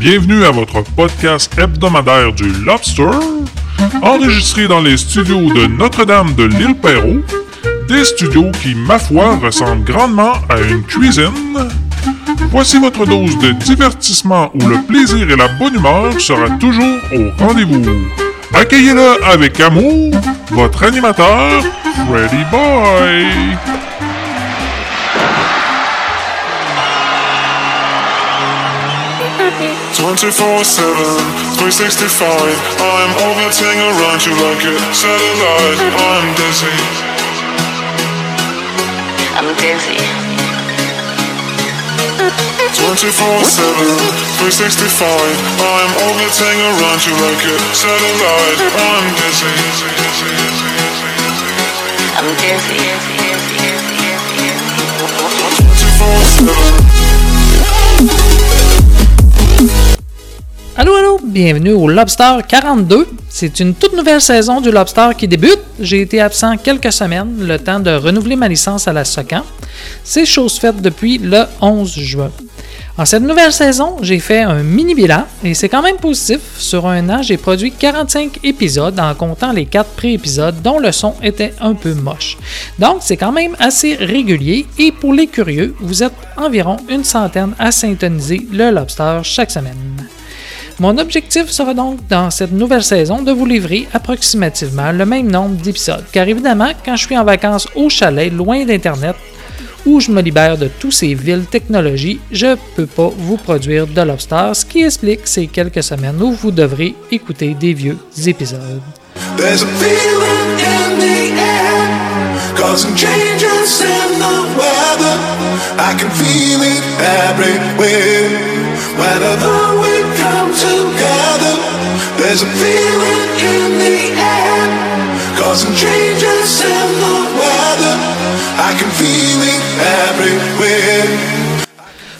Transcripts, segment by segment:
Bienvenue à votre podcast hebdomadaire du Lobster, enregistré dans les studios de Notre-Dame de l'île Perrault, des studios qui, ma foi, ressemblent grandement à une cuisine. Voici votre dose de divertissement où le plaisir et la bonne humeur sera toujours au rendez-vous. Accueillez-le avec amour, votre animateur, Freddy Boy. 24 7, 365. I'm orbiting around you like a satellite. I'm dizzy. I'm dizzy. 24 7, 365. I'm orbiting around you like a satellite. I'm dizzy. I'm dizzy. 24 7. Allô, allô, bienvenue au Lobster 42. C'est une toute nouvelle saison du Lobster qui débute. J'ai été absent quelques semaines, le temps de renouveler ma licence à la SOCAN. C'est chose faite depuis le 11 juin. En cette nouvelle saison, j'ai fait un mini bilan et c'est quand même positif. Sur un an, j'ai produit 45 épisodes en comptant les 4 pré-épisodes dont le son était un peu moche. Donc, c'est quand même assez régulier et pour les curieux, vous êtes environ une centaine à syntoniser le Lobster chaque semaine. Mon objectif sera donc dans cette nouvelle saison de vous livrer approximativement le même nombre d'épisodes, car évidemment, quand je suis en vacances au chalet, loin d'Internet, où je me libère de tous ces villes technologies, je peux pas vous produire de Lobster, ce qui explique ces quelques semaines où vous devrez écouter des vieux épisodes.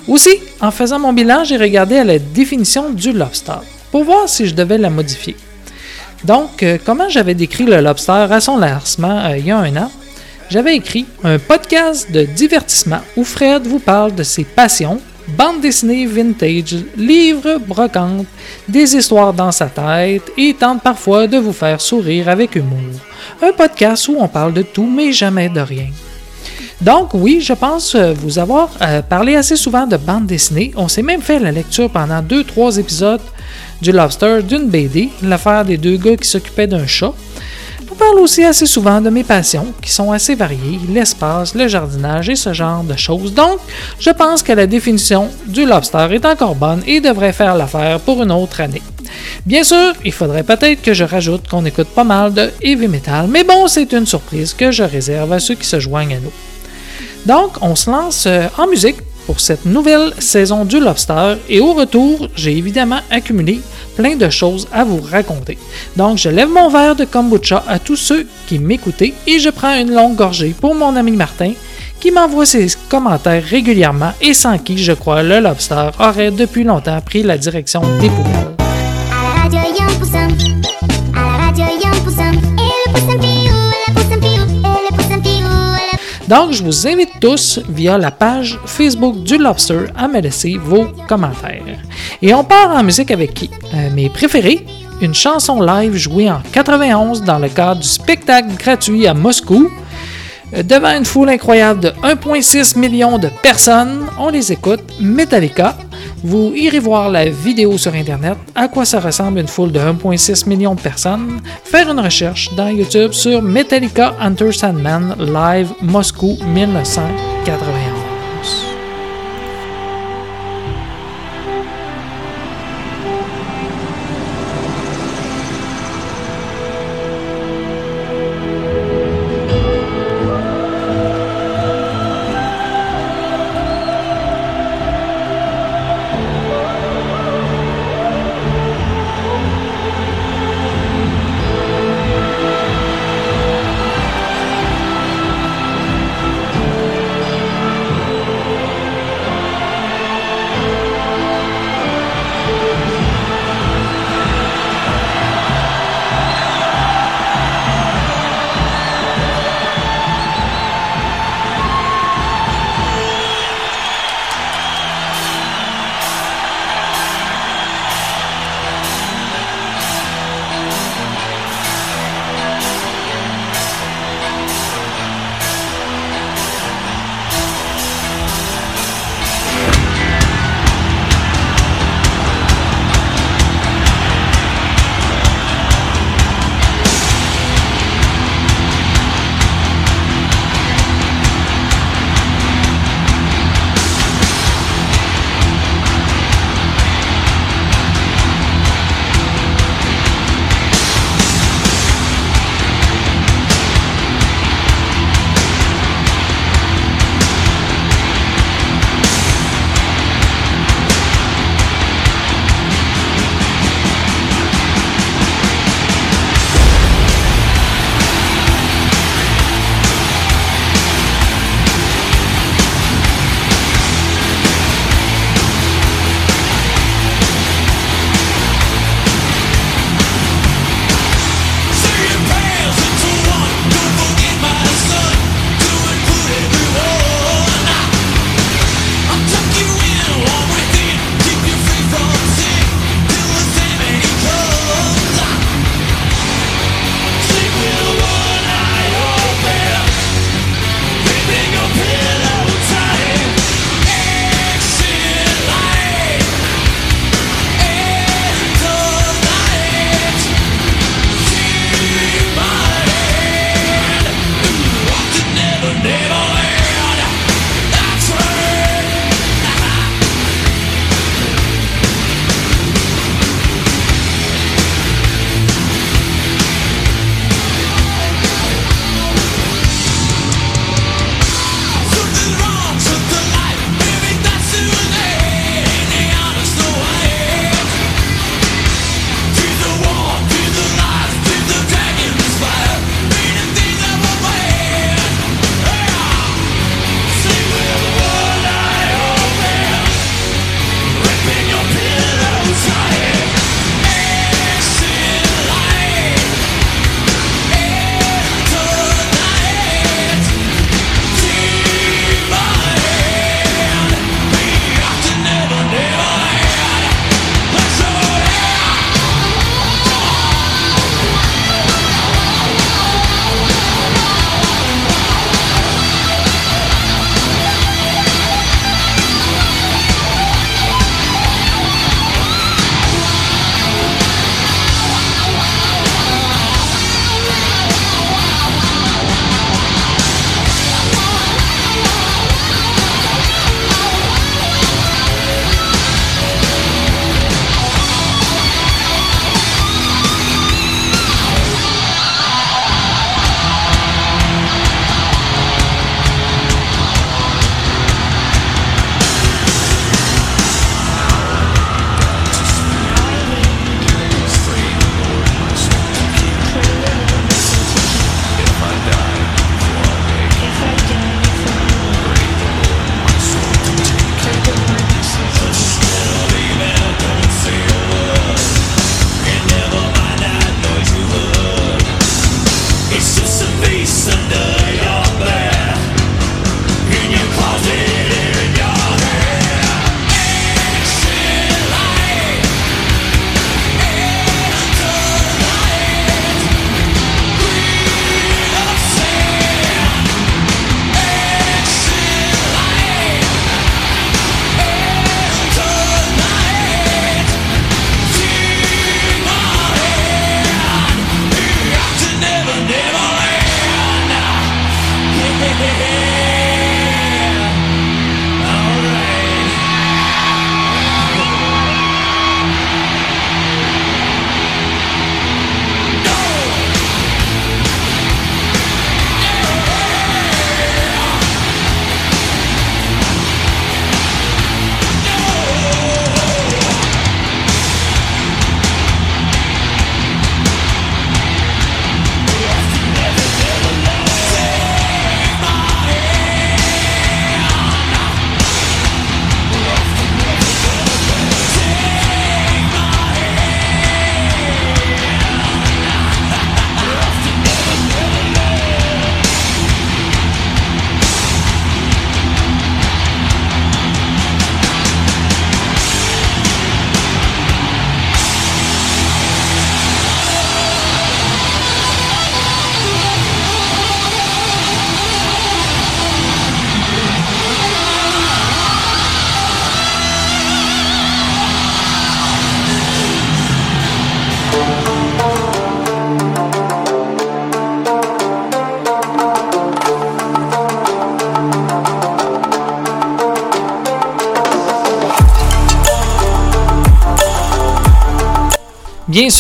Aussi, en faisant mon bilan, j'ai regardé la définition du lobster pour voir si je devais la modifier. Donc, euh, comment j'avais décrit le lobster à son lancement euh, il y a un an? J'avais écrit un podcast de divertissement où Fred vous parle de ses passions, bande dessinée vintage, livres, brocantes, des histoires dans sa tête et tente parfois de vous faire sourire avec humour. Un podcast où on parle de tout mais jamais de rien. Donc oui, je pense euh, vous avoir euh, parlé assez souvent de bande dessinée. On s'est même fait la lecture pendant 2-3 épisodes du Lobster d'une BD, l'affaire des deux gars qui s'occupaient d'un chat. On parle aussi assez souvent de mes passions, qui sont assez variées, l'espace, le jardinage et ce genre de choses. Donc, je pense que la définition du lobster est encore bonne et devrait faire l'affaire pour une autre année. Bien sûr, il faudrait peut-être que je rajoute qu'on écoute pas mal de heavy metal, mais bon, c'est une surprise que je réserve à ceux qui se joignent à nous. Donc, on se lance euh, en musique pour cette nouvelle saison du Lobster et au retour, j'ai évidemment accumulé plein de choses à vous raconter. Donc, je lève mon verre de kombucha à tous ceux qui m'écoutaient et je prends une longue gorgée pour mon ami Martin qui m'envoie ses commentaires régulièrement et sans qui, je crois, le Lobster aurait depuis longtemps pris la direction des poubelles. Donc, je vous invite tous via la page Facebook du Lobster à me laisser vos commentaires. Et on part en musique avec qui Euh, Mes préférés une chanson live jouée en 91 dans le cadre du spectacle gratuit à Moscou. Euh, Devant une foule incroyable de 1,6 million de personnes, on les écoute, Metallica. Vous irez voir la vidéo sur Internet, à quoi ça ressemble une foule de 1,6 million de personnes. Faire une recherche dans YouTube sur Metallica Hunter Sandman Live Moscou 1991.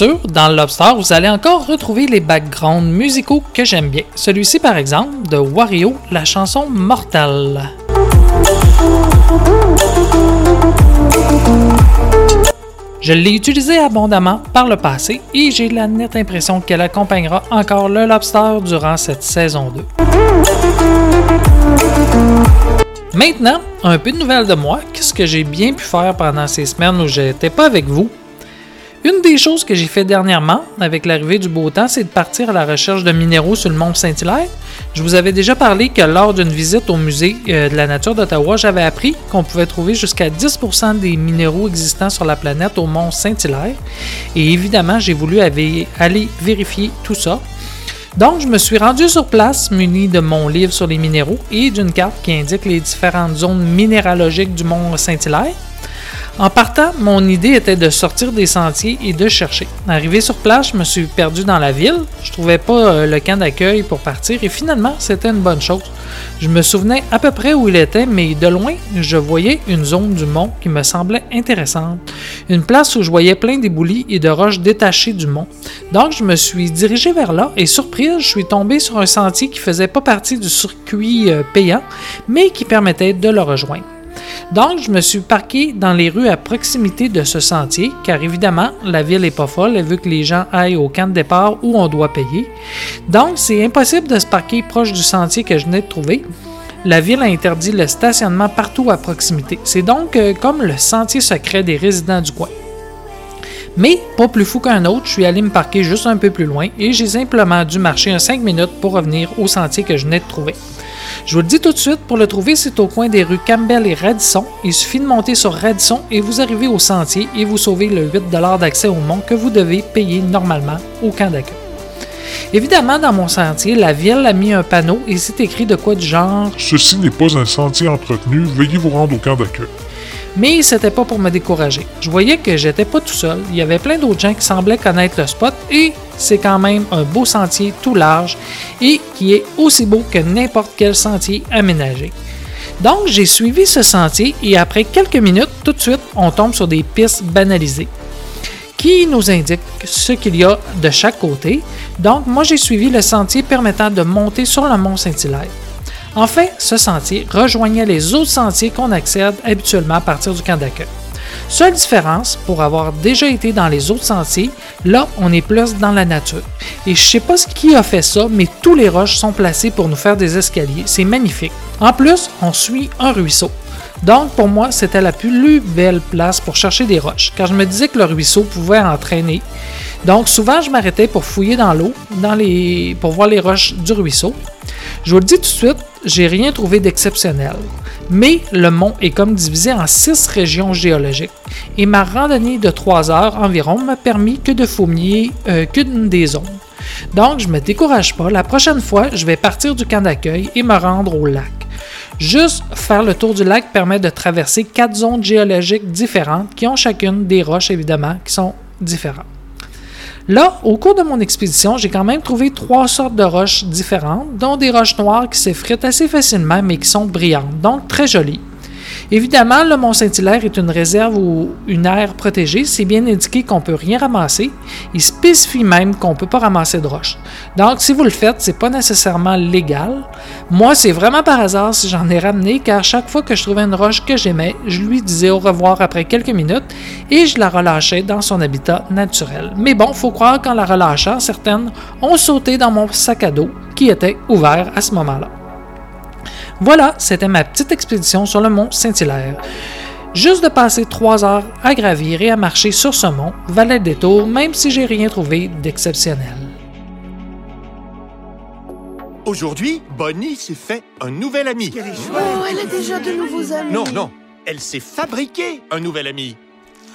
Sûr, dans le Lobster, vous allez encore retrouver les backgrounds musicaux que j'aime bien. Celui-ci, par exemple, de Wario, la chanson Mortal. Je l'ai utilisée abondamment par le passé et j'ai la nette impression qu'elle accompagnera encore le Lobster durant cette saison 2. Maintenant, un peu de nouvelles de moi, qu'est-ce que j'ai bien pu faire pendant ces semaines où j'étais pas avec vous? Des choses que j'ai fait dernièrement, avec l'arrivée du beau temps, c'est de partir à la recherche de minéraux sur le mont Saint-Hilaire. Je vous avais déjà parlé que lors d'une visite au musée euh, de la nature d'Ottawa, j'avais appris qu'on pouvait trouver jusqu'à 10% des minéraux existants sur la planète au mont Saint-Hilaire. Et évidemment, j'ai voulu aller vérifier tout ça. Donc, je me suis rendu sur place, muni de mon livre sur les minéraux et d'une carte qui indique les différentes zones minéralogiques du mont Saint-Hilaire. En partant, mon idée était de sortir des sentiers et de chercher. Arrivé sur place, je me suis perdu dans la ville. Je trouvais pas euh, le camp d'accueil pour partir et finalement, c'était une bonne chose. Je me souvenais à peu près où il était, mais de loin, je voyais une zone du mont qui me semblait intéressante. Une place où je voyais plein d'éboulis et de roches détachées du mont. Donc, je me suis dirigé vers là et surprise, je suis tombé sur un sentier qui faisait pas partie du circuit euh, payant, mais qui permettait de le rejoindre. Donc, je me suis parqué dans les rues à proximité de ce sentier, car évidemment, la ville n'est pas folle, elle veut que les gens aillent au camp de départ où on doit payer. Donc, c'est impossible de se parquer proche du sentier que je venais de trouver. La ville a interdit le stationnement partout à proximité. C'est donc euh, comme le sentier secret des résidents du coin. Mais, pas plus fou qu'un autre, je suis allé me parquer juste un peu plus loin et j'ai simplement dû marcher un 5 minutes pour revenir au sentier que je venais de trouver. Je vous le dis tout de suite, pour le trouver, c'est au coin des rues Campbell et Radisson. Il suffit de monter sur Radisson et vous arrivez au sentier et vous sauvez le 8 d'accès au mont que vous devez payer normalement au camp d'accueil. Évidemment, dans mon sentier, la ville a mis un panneau et c'est écrit de quoi du genre Ceci n'est pas un sentier entretenu, veuillez vous rendre au camp d'accueil. Mais c'était pas pour me décourager. Je voyais que j'étais pas tout seul. Il y avait plein d'autres gens qui semblaient connaître le spot et c'est quand même un beau sentier tout large et qui est aussi beau que n'importe quel sentier aménagé. Donc j'ai suivi ce sentier et après quelques minutes, tout de suite, on tombe sur des pistes banalisées qui nous indiquent ce qu'il y a de chaque côté. Donc moi j'ai suivi le sentier permettant de monter sur le mont Saint-Hilaire. En fait, ce sentier rejoignait les autres sentiers qu'on accède habituellement à partir du camp d'accueil. Seule différence, pour avoir déjà été dans les autres sentiers, là, on est plus dans la nature. Et je sais pas ce qui a fait ça, mais tous les roches sont placés pour nous faire des escaliers. C'est magnifique. En plus, on suit un ruisseau. Donc, pour moi, c'était la plus belle place pour chercher des roches, car je me disais que le ruisseau pouvait entraîner. Donc, souvent, je m'arrêtais pour fouiller dans l'eau, pour voir les roches du ruisseau. Je vous le dis tout de suite, j'ai rien trouvé d'exceptionnel. Mais le mont est comme divisé en six régions géologiques. Et ma randonnée de 3 heures environ m'a permis que de fouiller euh, qu'une des zones. Donc, je me décourage pas. La prochaine fois, je vais partir du camp d'accueil et me rendre au lac. Juste faire le tour du lac permet de traverser quatre zones géologiques différentes qui ont chacune des roches, évidemment, qui sont différentes. Là, au cours de mon expédition, j'ai quand même trouvé trois sortes de roches différentes, dont des roches noires qui s'effritent assez facilement mais qui sont brillantes, donc très jolies. Évidemment, le Mont Saint-Hilaire est une réserve ou une aire protégée. C'est bien indiqué qu'on ne peut rien ramasser. Il spécifie même qu'on ne peut pas ramasser de roches. Donc, si vous le faites, c'est pas nécessairement légal. Moi, c'est vraiment par hasard si j'en ai ramené, car chaque fois que je trouvais une roche que j'aimais, je lui disais au revoir après quelques minutes et je la relâchais dans son habitat naturel. Mais bon, faut croire qu'en la relâchant, certaines ont sauté dans mon sac à dos qui était ouvert à ce moment-là. Voilà, c'était ma petite expédition sur le mont Saint-Hilaire. Juste de passer trois heures à gravir et à marcher sur ce mont valait le détour, même si j'ai rien trouvé d'exceptionnel. Aujourd'hui, Bonnie s'est fait un nouvel ami. Oh, elle a déjà de nouveaux amis. Non, non, elle s'est fabriqué un nouvel ami.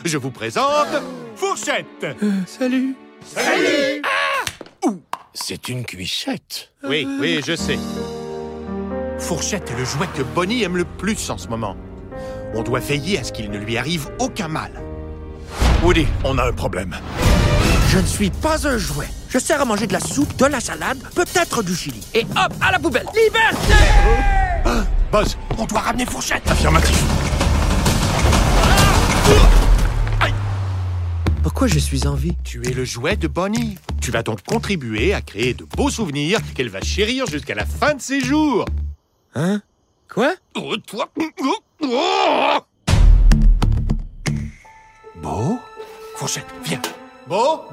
Je vous présente Fourchette. Salut. C'est une cuichette. Oui, oui, je sais. Fourchette est le jouet que Bonnie aime le plus en ce moment. On doit veiller à ce qu'il ne lui arrive aucun mal. Woody, on a un problème. Je ne suis pas un jouet. Je sers à manger de la soupe, de la salade, peut-être du chili. Et hop, à la poubelle. Liberté Buzz, On doit ramener Fourchette. affirmatif. Pourquoi je suis en vie? Tu es le jouet de Bonnie. Tu vas donc contribuer à créer de beaux souvenirs qu'elle va chérir jusqu'à la fin de ses jours. Hein? Quoi? Oh, toi Beau Fourchette, viens. Beau?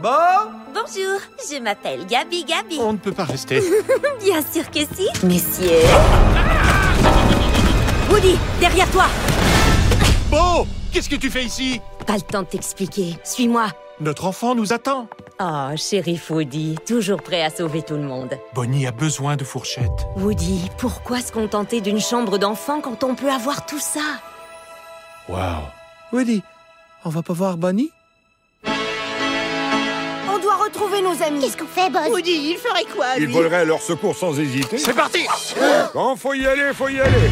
Bonjour, je m'appelle Gabi Gabi. On ne peut pas rester. Bien sûr que si. Messieurs. Woody, derrière toi. Beau Qu'est-ce que tu fais ici? Pas le temps de t'expliquer. Suis-moi. Notre enfant nous attend. Oh, shérif Woody, toujours prêt à sauver tout le monde. Bonnie a besoin de Fourchette. Woody, pourquoi se contenter d'une chambre d'enfant quand on peut avoir tout ça? Waouh. Woody, on va pas voir Bonnie? On doit retrouver nos amis. Qu'est-ce qu'on fait, boss? Woody, il ferait quoi, Ils voleraient à leur secours sans hésiter. C'est parti Bon, faut y aller, faut y aller.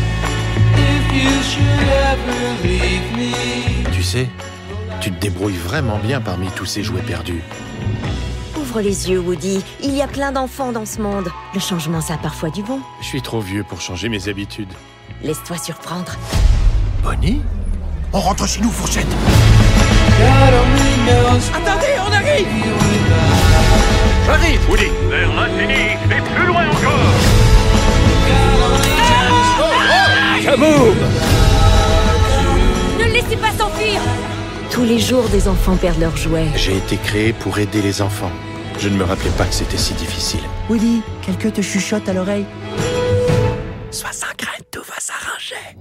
Tu sais, tu te débrouilles vraiment bien parmi tous ces jouets perdus. Ouvre les yeux, Woody. Il y a plein d'enfants dans ce monde. Le changement, ça a parfois du bon. Je suis trop vieux pour changer mes habitudes. Laisse-toi surprendre. Bonnie On rentre chez nous, Fourchette Attendez, on arrive J'arrive Woody Vers l'infini et plus loin encore Ne le laissez pas s'enfuir Tous les jours, des enfants perdent leurs jouets. J'ai été créé pour aider les enfants. Je ne me rappelais pas que c'était si difficile. Woody, quelqu'un te chuchote à l'oreille. Sois sans crainte, tout va s'arranger.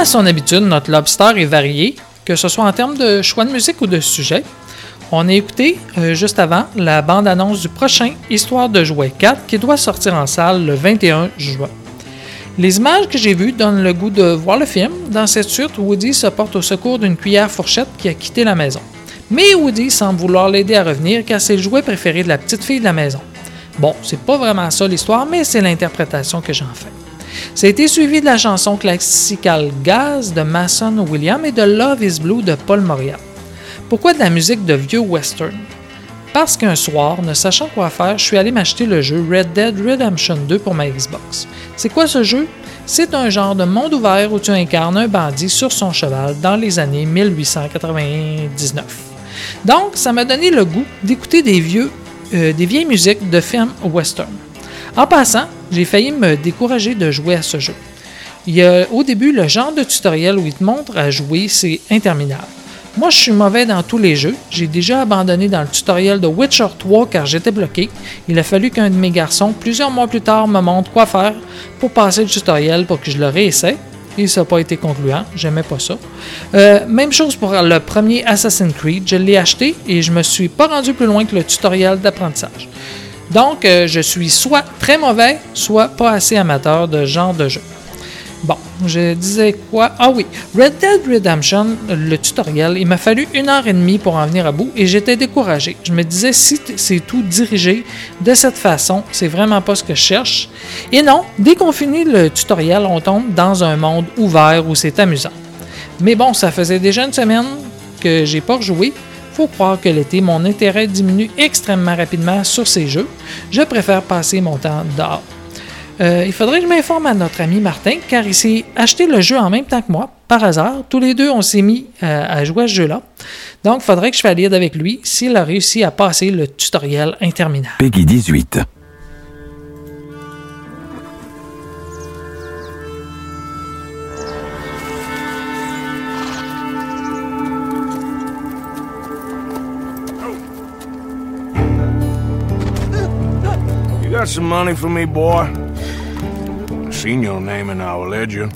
à son habitude, notre lobster est varié, que ce soit en termes de choix de musique ou de sujet. On a écouté euh, juste avant la bande-annonce du prochain Histoire de jouet 4 qui doit sortir en salle le 21 juin. Les images que j'ai vues donnent le goût de voir le film. Dans cette suite, Woody se porte au secours d'une cuillère fourchette qui a quitté la maison. Mais Woody semble vouloir l'aider à revenir car c'est le jouet préféré de la petite fille de la maison. Bon, c'est pas vraiment ça l'histoire, mais c'est l'interprétation que j'en fais. Ça a été suivi de la chanson classicale Gaz de Mason William et de Love is Blue de Paul Moria. Pourquoi de la musique de vieux western? Parce qu'un soir, ne sachant quoi faire, je suis allé m'acheter le jeu Red Dead Redemption 2 pour ma Xbox. C'est quoi ce jeu? C'est un genre de monde ouvert où tu incarnes un bandit sur son cheval dans les années 1899. Donc, ça m'a donné le goût d'écouter des, euh, des vieilles musiques de films western. En passant, j'ai failli me décourager de jouer à ce jeu. Il au début le genre de tutoriel où il te montre à jouer, c'est interminable. Moi, je suis mauvais dans tous les jeux. J'ai déjà abandonné dans le tutoriel de Witcher 3 car j'étais bloqué. Il a fallu qu'un de mes garçons, plusieurs mois plus tard, me montre quoi faire pour passer le tutoriel pour que je le réessaie. Et ça n'a pas été concluant, j'aimais pas ça. Euh, même chose pour le premier Assassin's Creed, je l'ai acheté et je me suis pas rendu plus loin que le tutoriel d'apprentissage. Donc, euh, je suis soit très mauvais, soit pas assez amateur de genre de jeu. Bon, je disais quoi? Ah oui, Red Dead Redemption, le tutoriel, il m'a fallu une heure et demie pour en venir à bout et j'étais découragé. Je me disais, si c'est tout dirigé de cette façon, c'est vraiment pas ce que je cherche. Et non, dès qu'on finit le tutoriel, on tombe dans un monde ouvert où c'est amusant. Mais bon, ça faisait déjà une semaine que j'ai pas rejoué. Faut croire que l'été, mon intérêt diminue extrêmement rapidement sur ces jeux. Je préfère passer mon temps dehors. Euh, il faudrait que je m'informe à notre ami Martin, car il s'est acheté le jeu en même temps que moi, par hasard. Tous les deux, on s'est mis euh, à jouer à ce jeu-là. Donc, il faudrait que je valide avec lui s'il a réussi à passer le tutoriel interminable. Peggy 18. Some money for me, boy? I seen your name in our ledger.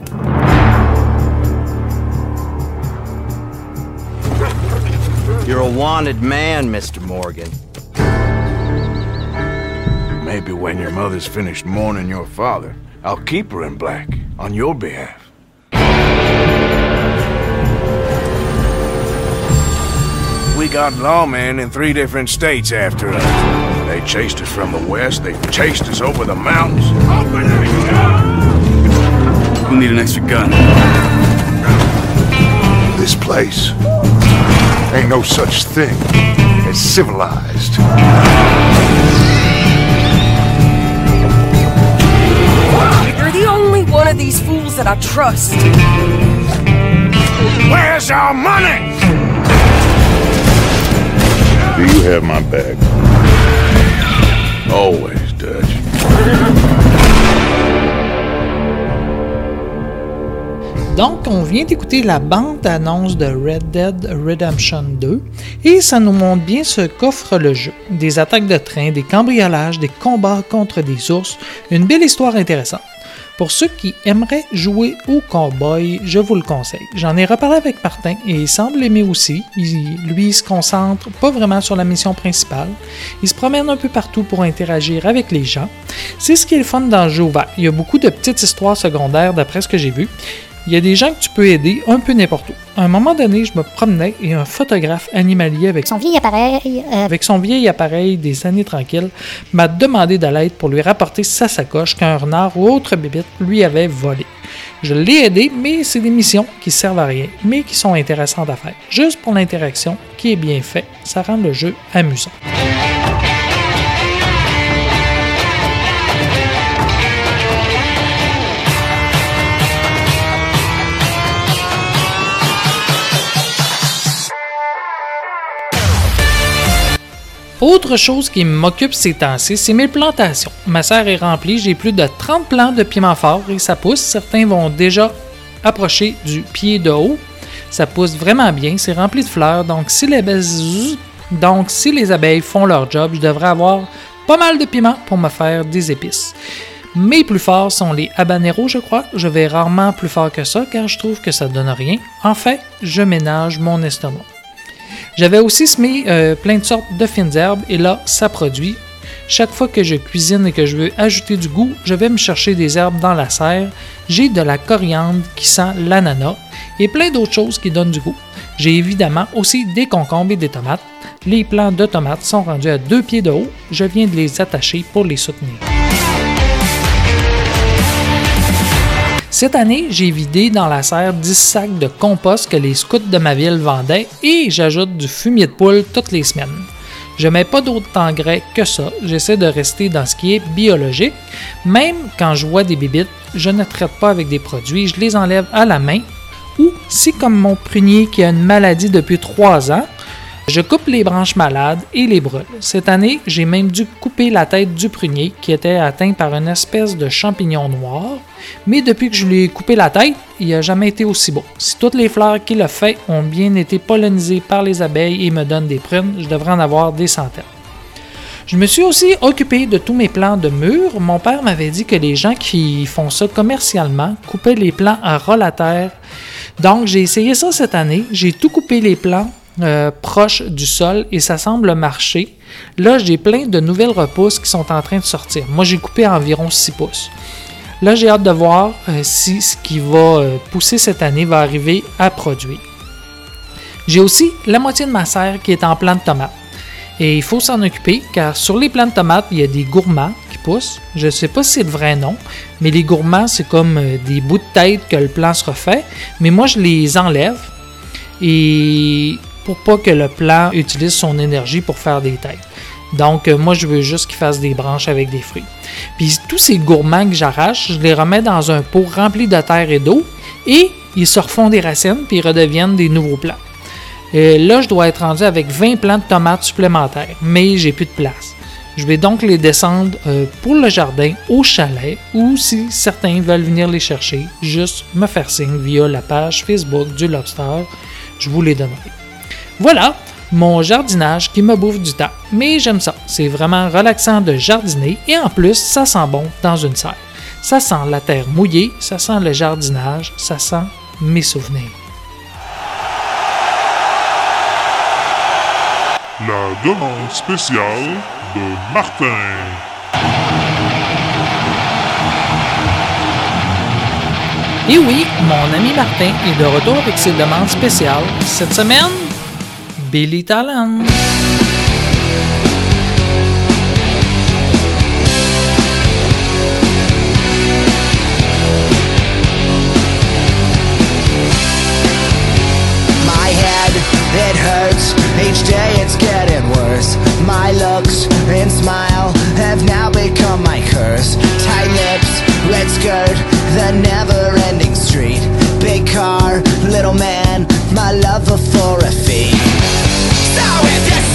You're a wanted man, Mr. Morgan. Maybe when your mother's finished mourning your father, I'll keep her in black on your behalf. We got lawmen in three different states after us. They chased us from the west, they chased us over the mountains. We'll need an extra gun. This place ain't no such thing as civilized. You're the only one of these fools that I trust. Where's our money? Do you have my bag? Always, Dutch. Donc, on vient d'écouter la bande-annonce de Red Dead Redemption 2 et ça nous montre bien ce qu'offre le jeu. Des attaques de train, des cambriolages, des combats contre des ours, une belle histoire intéressante. Pour ceux qui aimeraient jouer au cowboy, je vous le conseille. J'en ai reparlé avec Martin et il semble aimer aussi. Il- lui, il se concentre pas vraiment sur la mission principale. Il se promène un peu partout pour interagir avec les gens. C'est ce qui est le fun dans le jeu ouvert. Il y a beaucoup de petites histoires secondaires d'après ce que j'ai vu. Il y a des gens que tu peux aider un peu n'importe où. À un moment donné, je me promenais et un photographe animalier avec Son vieil appareil. euh, avec son vieil appareil des années tranquilles, m'a demandé de l'aide pour lui rapporter sa sacoche qu'un renard ou autre bébite lui avait volé. Je l'ai aidé, mais c'est des missions qui servent à rien, mais qui sont intéressantes à faire. Juste pour l'interaction qui est bien faite, ça rend le jeu amusant. Autre chose qui m'occupe ces temps-ci, c'est mes plantations. Ma serre est remplie, j'ai plus de 30 plants de piment fort et ça pousse. Certains vont déjà approcher du pied de haut. Ça pousse vraiment bien, c'est rempli de fleurs. Donc si les, abeilles font leur job, je devrais avoir pas mal de piment pour me faire des épices. Mes plus forts sont les habaneros, je crois. Je vais rarement plus fort que ça car je trouve que ça donne rien. En fait, je ménage mon estomac. J'avais aussi semé euh, plein de sortes de fines herbes et là, ça produit. Chaque fois que je cuisine et que je veux ajouter du goût, je vais me chercher des herbes dans la serre. J'ai de la coriandre qui sent l'ananas et plein d'autres choses qui donnent du goût. J'ai évidemment aussi des concombres et des tomates. Les plants de tomates sont rendus à deux pieds de haut. Je viens de les attacher pour les soutenir. Cette année, j'ai vidé dans la serre 10 sacs de compost que les scouts de ma ville vendaient et j'ajoute du fumier de poule toutes les semaines. Je mets pas d'autre engrais que ça. J'essaie de rester dans ce qui est biologique. Même quand je vois des bébites, je ne traite pas avec des produits, je les enlève à la main. Ou si comme mon prunier qui a une maladie depuis 3 ans, je coupe les branches malades et les brûle. Cette année, j'ai même dû couper la tête du prunier qui était atteint par une espèce de champignon noir. Mais depuis que je lui ai coupé la tête, il n'a jamais été aussi beau. Si toutes les fleurs qu'il a fait ont bien été pollinisées par les abeilles et me donnent des prunes, je devrais en avoir des centaines. Je me suis aussi occupé de tous mes plants de murs. Mon père m'avait dit que les gens qui font ça commercialement coupaient les plants à ras la terre. Donc j'ai essayé ça cette année. J'ai tout coupé les plants euh, proche du sol et ça semble marcher. Là, j'ai plein de nouvelles repousses qui sont en train de sortir. Moi, j'ai coupé environ 6 pouces. Là, j'ai hâte de voir euh, si ce qui va euh, pousser cette année va arriver à produire. J'ai aussi la moitié de ma serre qui est en plant de tomates. Et il faut s'en occuper car sur les plants de tomates, il y a des gourmands qui poussent. Je ne sais pas si c'est le vrai nom, mais les gourmands, c'est comme des bouts de tête que le plant se refait. Mais moi, je les enlève et pour pas que le plant utilise son énergie pour faire des têtes. Donc, euh, moi, je veux juste qu'il fasse des branches avec des fruits. Puis, tous ces gourmands que j'arrache, je les remets dans un pot rempli de terre et d'eau et ils se refont des racines puis ils redeviennent des nouveaux plants. Euh, là, je dois être rendu avec 20 plants de tomates supplémentaires, mais j'ai plus de place. Je vais donc les descendre euh, pour le jardin au chalet ou si certains veulent venir les chercher, juste me faire signe via la page Facebook du Lobster. Je vous les donnerai. Voilà mon jardinage qui me bouffe du temps. Mais j'aime ça. C'est vraiment relaxant de jardiner et en plus, ça sent bon dans une serre. Ça sent la terre mouillée, ça sent le jardinage, ça sent mes souvenirs. La demande spéciale de Martin. Et oui, mon ami Martin est de retour avec ses demandes spéciales. Cette semaine, Billy head, it hurts. Each day it's getting worse. My looks and smile have now become my curse. Tight lips, red skirt, the never ending street. Big car, little man, my lover for a fee. Now it just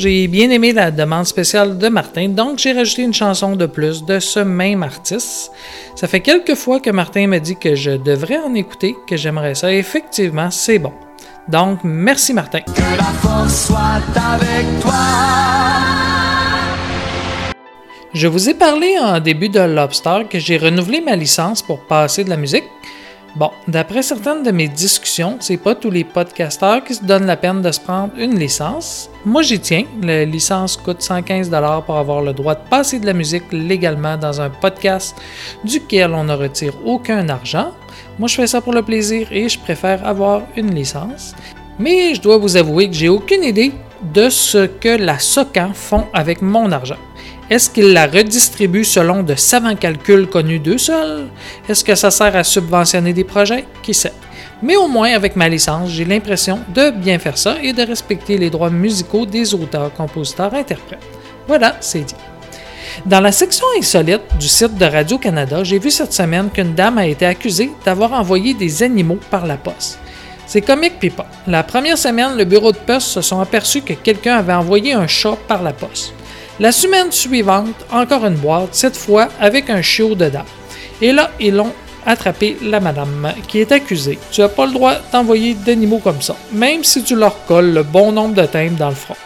j'ai bien aimé la demande spéciale de Martin, donc j'ai rajouté une chanson de plus de ce même artiste. Ça fait quelques fois que Martin me dit que je devrais en écouter, que j'aimerais ça. Effectivement, c'est bon. Donc, merci Martin. Que la force soit avec toi. Je vous ai parlé en début de Lobster que j'ai renouvelé ma licence pour passer de la musique. Bon, d'après certaines de mes discussions, c'est pas tous les podcasteurs qui se donnent la peine de se prendre une licence. Moi, j'y tiens. La licence coûte 115 pour avoir le droit de passer de la musique légalement dans un podcast duquel on ne retire aucun argent. Moi, je fais ça pour le plaisir et je préfère avoir une licence. Mais je dois vous avouer que j'ai aucune idée de ce que la SOCAN font avec mon argent. Est-ce qu'ils la redistribuent selon de savants calculs connus d'eux seuls? Est-ce que ça sert à subventionner des projets? Qui sait? Mais au moins, avec ma licence, j'ai l'impression de bien faire ça et de respecter les droits musicaux des auteurs, compositeurs, interprètes. Voilà, c'est dit. Dans la section insolite du site de Radio-Canada, j'ai vu cette semaine qu'une dame a été accusée d'avoir envoyé des animaux par la poste. C'est comique pis pas. La première semaine, le bureau de poste se sont aperçus que quelqu'un avait envoyé un chat par la poste. La semaine suivante, encore une boîte, cette fois avec un chiot dedans. Et là, ils l'ont attrapé la madame qui est accusée. Tu n'as pas le droit d'envoyer d'animaux comme ça, même si tu leur colles le bon nombre de timbres dans le front.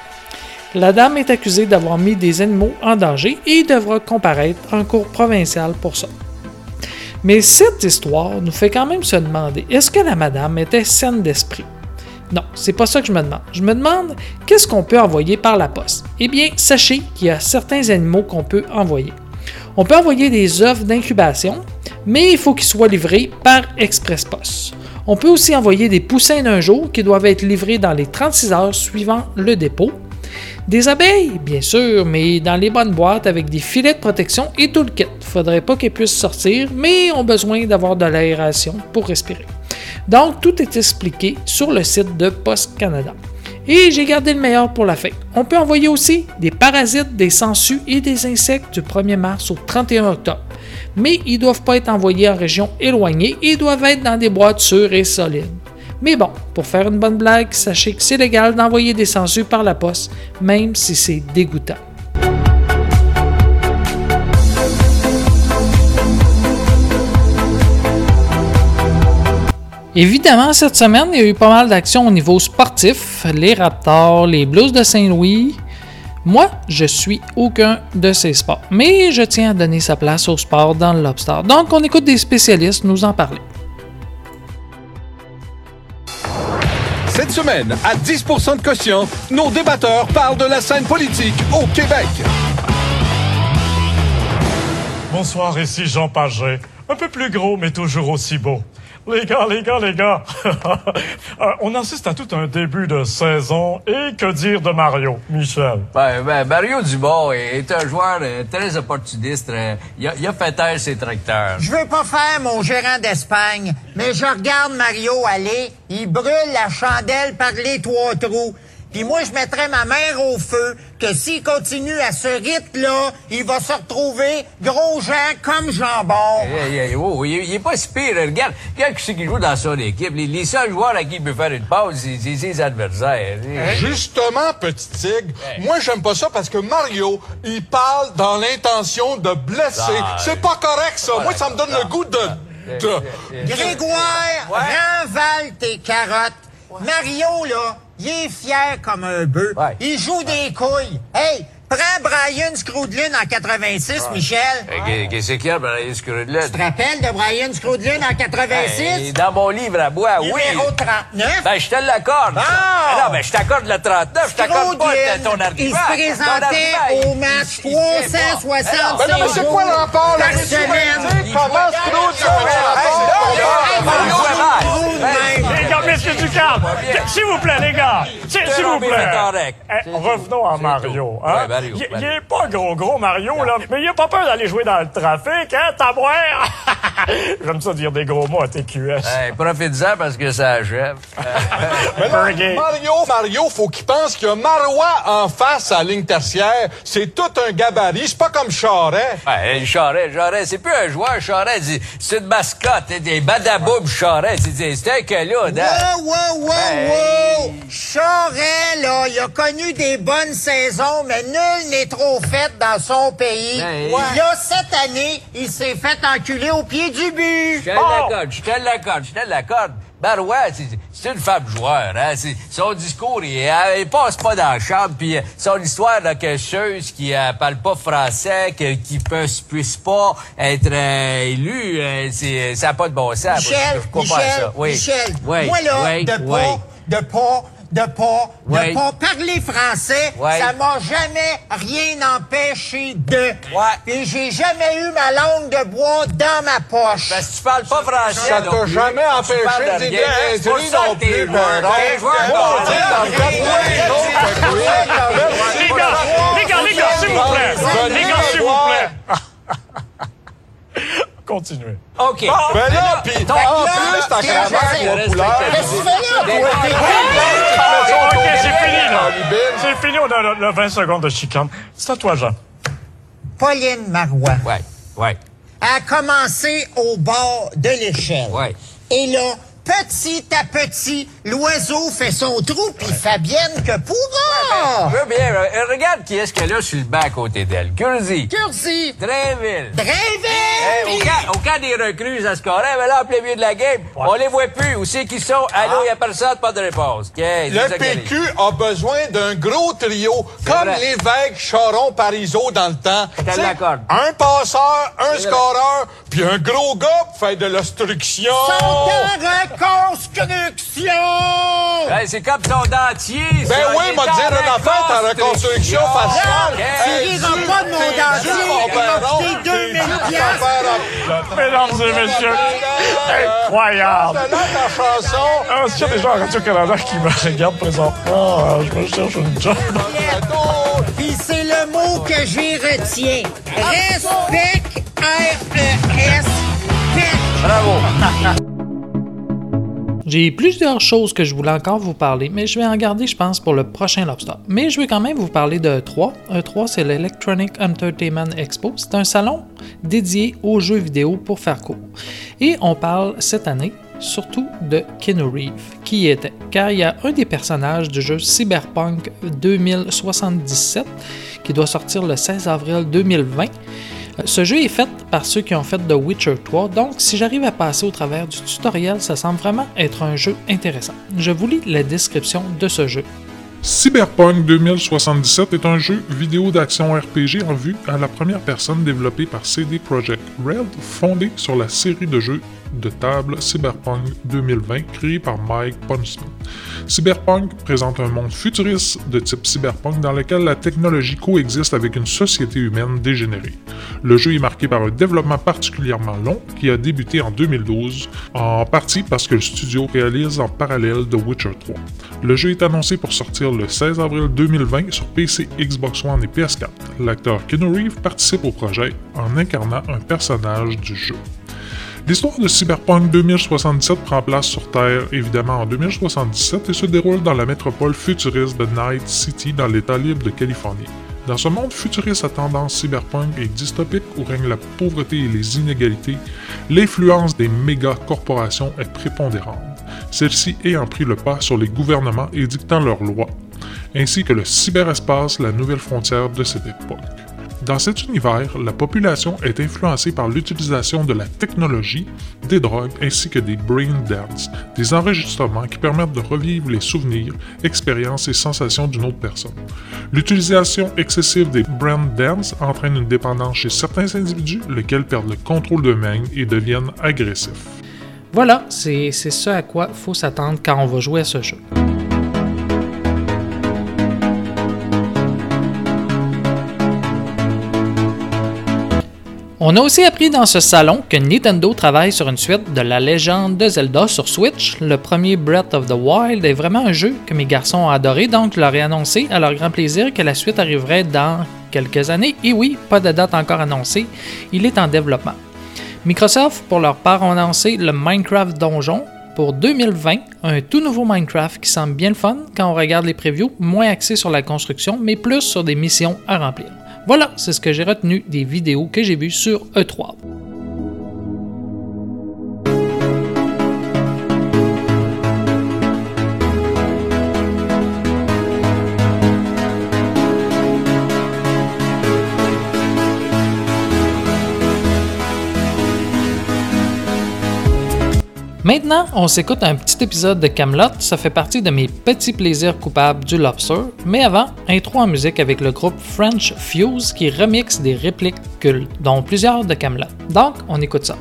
La dame est accusée d'avoir mis des animaux en danger et devra comparaître en cour provinciale pour ça. Mais cette histoire nous fait quand même se demander est-ce que la madame était saine d'esprit? Non, c'est pas ça que je me demande. Je me demande qu'est-ce qu'on peut envoyer par la poste? Eh bien, sachez qu'il y a certains animaux qu'on peut envoyer. On peut envoyer des œufs d'incubation, mais il faut qu'ils soient livrés par Express Post. On peut aussi envoyer des poussins d'un jour qui doivent être livrés dans les 36 heures suivant le dépôt. Des abeilles, bien sûr, mais dans les bonnes boîtes avec des filets de protection et tout le kit. Faudrait pas qu'elles puissent sortir, mais ont besoin d'avoir de l'aération pour respirer. Donc, tout est expliqué sur le site de Post Canada. Et j'ai gardé le meilleur pour la fin. On peut envoyer aussi des parasites, des sangsues et des insectes du 1er mars au 31 octobre. Mais ils ne doivent pas être envoyés en région éloignée et doivent être dans des boîtes sûres et solides. Mais bon, pour faire une bonne blague, sachez que c'est légal d'envoyer des sangsues par la poste, même si c'est dégoûtant. Évidemment, cette semaine, il y a eu pas mal d'actions au niveau sportif. Les Raptors, les Blues de Saint-Louis. Moi, je suis aucun de ces sports, mais je tiens à donner sa place au sport dans le Lobster. Donc, on écoute des spécialistes nous en parler. Cette semaine, à 10% de caution, nos débatteurs parlent de la scène politique au Québec. Bonsoir, ici Jean Paget. Un peu plus gros, mais toujours aussi beau. Les gars, les gars, les gars, Euh, on assiste à tout un début de saison et que dire de Mario, Michel? Ben, ben, Mario Dumont est est un joueur euh, très opportuniste. euh, il, a, il a fait taire ses tracteurs. Je veux pas faire mon gérant d'Espagne, mais je regarde Mario aller, il brûle la chandelle par les trois trous. Puis moi, je mettrais ma mère au feu que s'il continue à ce rythme-là, il va se retrouver gros gens comme jambon. Hey, hey, oh, il, est- il est pas si pire. Regarde, regarde qui c'est qui joue dans son équipe. Les, les seuls joueurs à qui il peut faire une pause, c'est ses adversaires. Justement, petit tigre, moi j'aime pas ça parce que Mario, il parle dans l'intention de blesser. Ah, C'est pas correct ça. Moi ça me donne le goût de... de... Grégoire, renvale tes carottes. Mario, là, il est fier comme un bœuf. Il joue des couilles. Hey, prends Brian Scroodlin en 86, Michel. Qu'est-ce qu'il y a, Brian Scrudlin? Tu te rappelles de Brian Scroodlin en 86? Hey, dans mon livre à bois, oui. Numéro 39. Ben, je te l'accorde. Ah! Non, ben, je t'accorde le 39, je t'accorde pas ton argument. Il se présentait au match il- il- il- 365 Ben non, mais c'est quoi l'emport, là? par semaine. Comment Scrooge s'il vous plaît, les gars, s'il vous plaît. Eh, revenons à Mario. Hein? Ouais, Mario, il, il est pas gros, gros Mario, là, mais il a pas peur d'aller jouer dans le trafic, hein, t'as boire? J'aime ça dire des gros mots à TQS. Hey, Profite-en parce que ça achève. Mais là, Mario, Mario, faut qu'il pense qu'il y a Marois en face à la ligne tertiaire. C'est tout un gabarit. C'est pas comme Charret. Ouais, Charret, Charret, c'est plus un joueur, Charret, c'est- c'est une mascotte, des badaboum Charret, c'est- un là, hein. Wow, wow, wow, Hey. wow! Charest, là, il a connu des bonnes saisons, mais nul n'est trop fait dans son pays. Hey. Il y a cette année, il s'est fait enculer au pied du but. Je te l'accorde, je te l'accorde, je te l'accorde. Barouin, c'est c'est une femme joueur, hein. Son discours, il, elle, il passe pas dans la chambre, puis euh, son histoire de cacheuse qui euh, parle pas français, que- qui peut, puisse pas être euh, élue, euh, c'est- ça n'a pas de bon sens. Michel, je- je comprends Michel, ça. Oui. Michel, Oui, moi, là, oui, de pas, de pas, de pas, Oui. de pas parler français, Oui. ça m'a jamais rien empêché de. Et j'ai jamais eu ma langue de bois dans ma poche. Parce que tu parles pas français. Ça t'a jamais empêché de dire ça non plus, oui. Les gars, les gars, s'il vous plaît. Les gars, s'il vous plaît. Continuez. OK. Ben là, en plus, ta cravate c'est- là, T'es- OK, c'est fini, là. C'est fini, on a le, le 20 secondes de chicane. C'est à toi, Jean. Pauline Marois Ouais, ouais, a commencé au bord de l'échelle. ouais. Et là, petit à petit, l'oiseau fait son trou, puis Fabienne que pourra. Je veux bien. euh, Regarde qui est-ce qu'elle a sur le banc à côté d'elle. Curzi. Curzi. Dreville. Dreville. Hey, au, cas, au cas des recrues, ça se scorait, mais là, en plein milieu de la game, on les voit plus. Où c'est qu'ils sont? Allô, il y a personne, pas de réponse. Le. PQ a besoin d'un gros trio, comme l'évêque Charon Parizeau dans le temps. Un passeur, un scoreur, puis un gros gars pour faire de l'obstruction. Sont en reconstruction. Hey, c'est comme ton dentier. Ben oui, m'a dit affaire, ta reconstruction faciale. Tu riras pas de mon dentier. Il m'a coûté 2000 piastres. Mesdames et messieurs, incroyable. C'est là ta chanson. Ah, Est-ce qu'il y a des gens à Radio-Canada qui me regardent présentement? Ah, je me cherche une job. Puis c'est le mot que j'y retiens. Respect, R-E-S, Bravo. J'ai plusieurs choses que je voulais encore vous parler, mais je vais en garder, je pense, pour le prochain Lobster. Mais je vais quand même vous parler de E3. E3, c'est l'Electronic Entertainment Expo. C'est un salon dédié aux jeux vidéo pour faire court. Et on parle cette année surtout de Keanu Reeves, qui y était, car il y a un des personnages du jeu Cyberpunk 2077 qui doit sortir le 16 avril 2020. Ce jeu est fait par ceux qui ont fait The Witcher 3, donc si j'arrive à passer au travers du tutoriel, ça semble vraiment être un jeu intéressant. Je vous lis la description de ce jeu. Cyberpunk 2077 est un jeu vidéo d'action RPG en vue à la première personne développé par CD Projekt Red, fondé sur la série de jeux de table Cyberpunk 2020 créé par Mike Ponson. Cyberpunk présente un monde futuriste de type cyberpunk dans lequel la technologie coexiste avec une société humaine dégénérée. Le jeu est marqué par un développement particulièrement long qui a débuté en 2012, en partie parce que le studio réalise en parallèle The Witcher 3. Le jeu est annoncé pour sortir le 16 avril 2020 sur PC, Xbox One et PS4. L'acteur Keanu Reeves participe au projet en incarnant un personnage du jeu. L'histoire de Cyberpunk 2077 prend place sur Terre, évidemment en 2077, et se déroule dans la métropole futuriste de Night City, dans l'État libre de Californie. Dans ce monde futuriste à tendance cyberpunk et dystopique où règne la pauvreté et les inégalités, l'influence des méga corporations est prépondérante, celles-ci ayant pris le pas sur les gouvernements et dictant leurs lois, ainsi que le cyberespace, la nouvelle frontière de cette époque. Dans cet univers, la population est influencée par l'utilisation de la technologie, des drogues ainsi que des brain dance, des enregistrements qui permettent de revivre les souvenirs, expériences et sensations d'une autre personne. L'utilisation excessive des brain dance entraîne une dépendance chez certains individus, lesquels perdent le contrôle d'eux-mêmes et deviennent agressifs. Voilà, c'est ce à quoi faut s'attendre quand on va jouer à ce jeu. On a aussi appris dans ce salon que Nintendo travaille sur une suite de la légende de Zelda sur Switch. Le premier Breath of the Wild est vraiment un jeu que mes garçons ont adoré, donc je leur ai annoncé à leur grand plaisir que la suite arriverait dans quelques années. Et oui, pas de date encore annoncée, il est en développement. Microsoft, pour leur part, ont lancé le Minecraft Donjon pour 2020, un tout nouveau Minecraft qui semble bien le fun quand on regarde les previews, moins axé sur la construction, mais plus sur des missions à remplir. Voilà, c'est ce que j'ai retenu des vidéos que j'ai vues sur E E3. Maintenant, on s'écoute un petit épisode de Camelot. Ça fait partie de mes petits plaisirs coupables du Lobster. Mais avant, intro en musique avec le groupe French Fuse qui remixe des répliques cultes, dont plusieurs de Camelot. Donc, on écoute ça.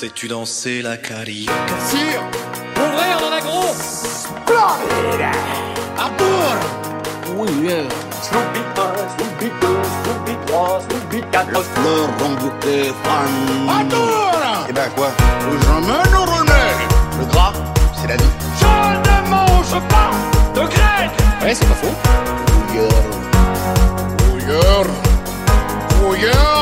Sais-tu danser la carioca Sire Ouvrez, on en a gros Splendide. Arthur Oui, Snoopy 1, Snoopy 2, Snoopy 3, Snoopy 4 La fleur en bouquet fan Arthur Eh ben quoi? J'emmène au René Le gras, c'est la vie. Je ne mange pas de grec Ouais, c'est pas faux. Bouilleur. Bouilleur. Bouilleur.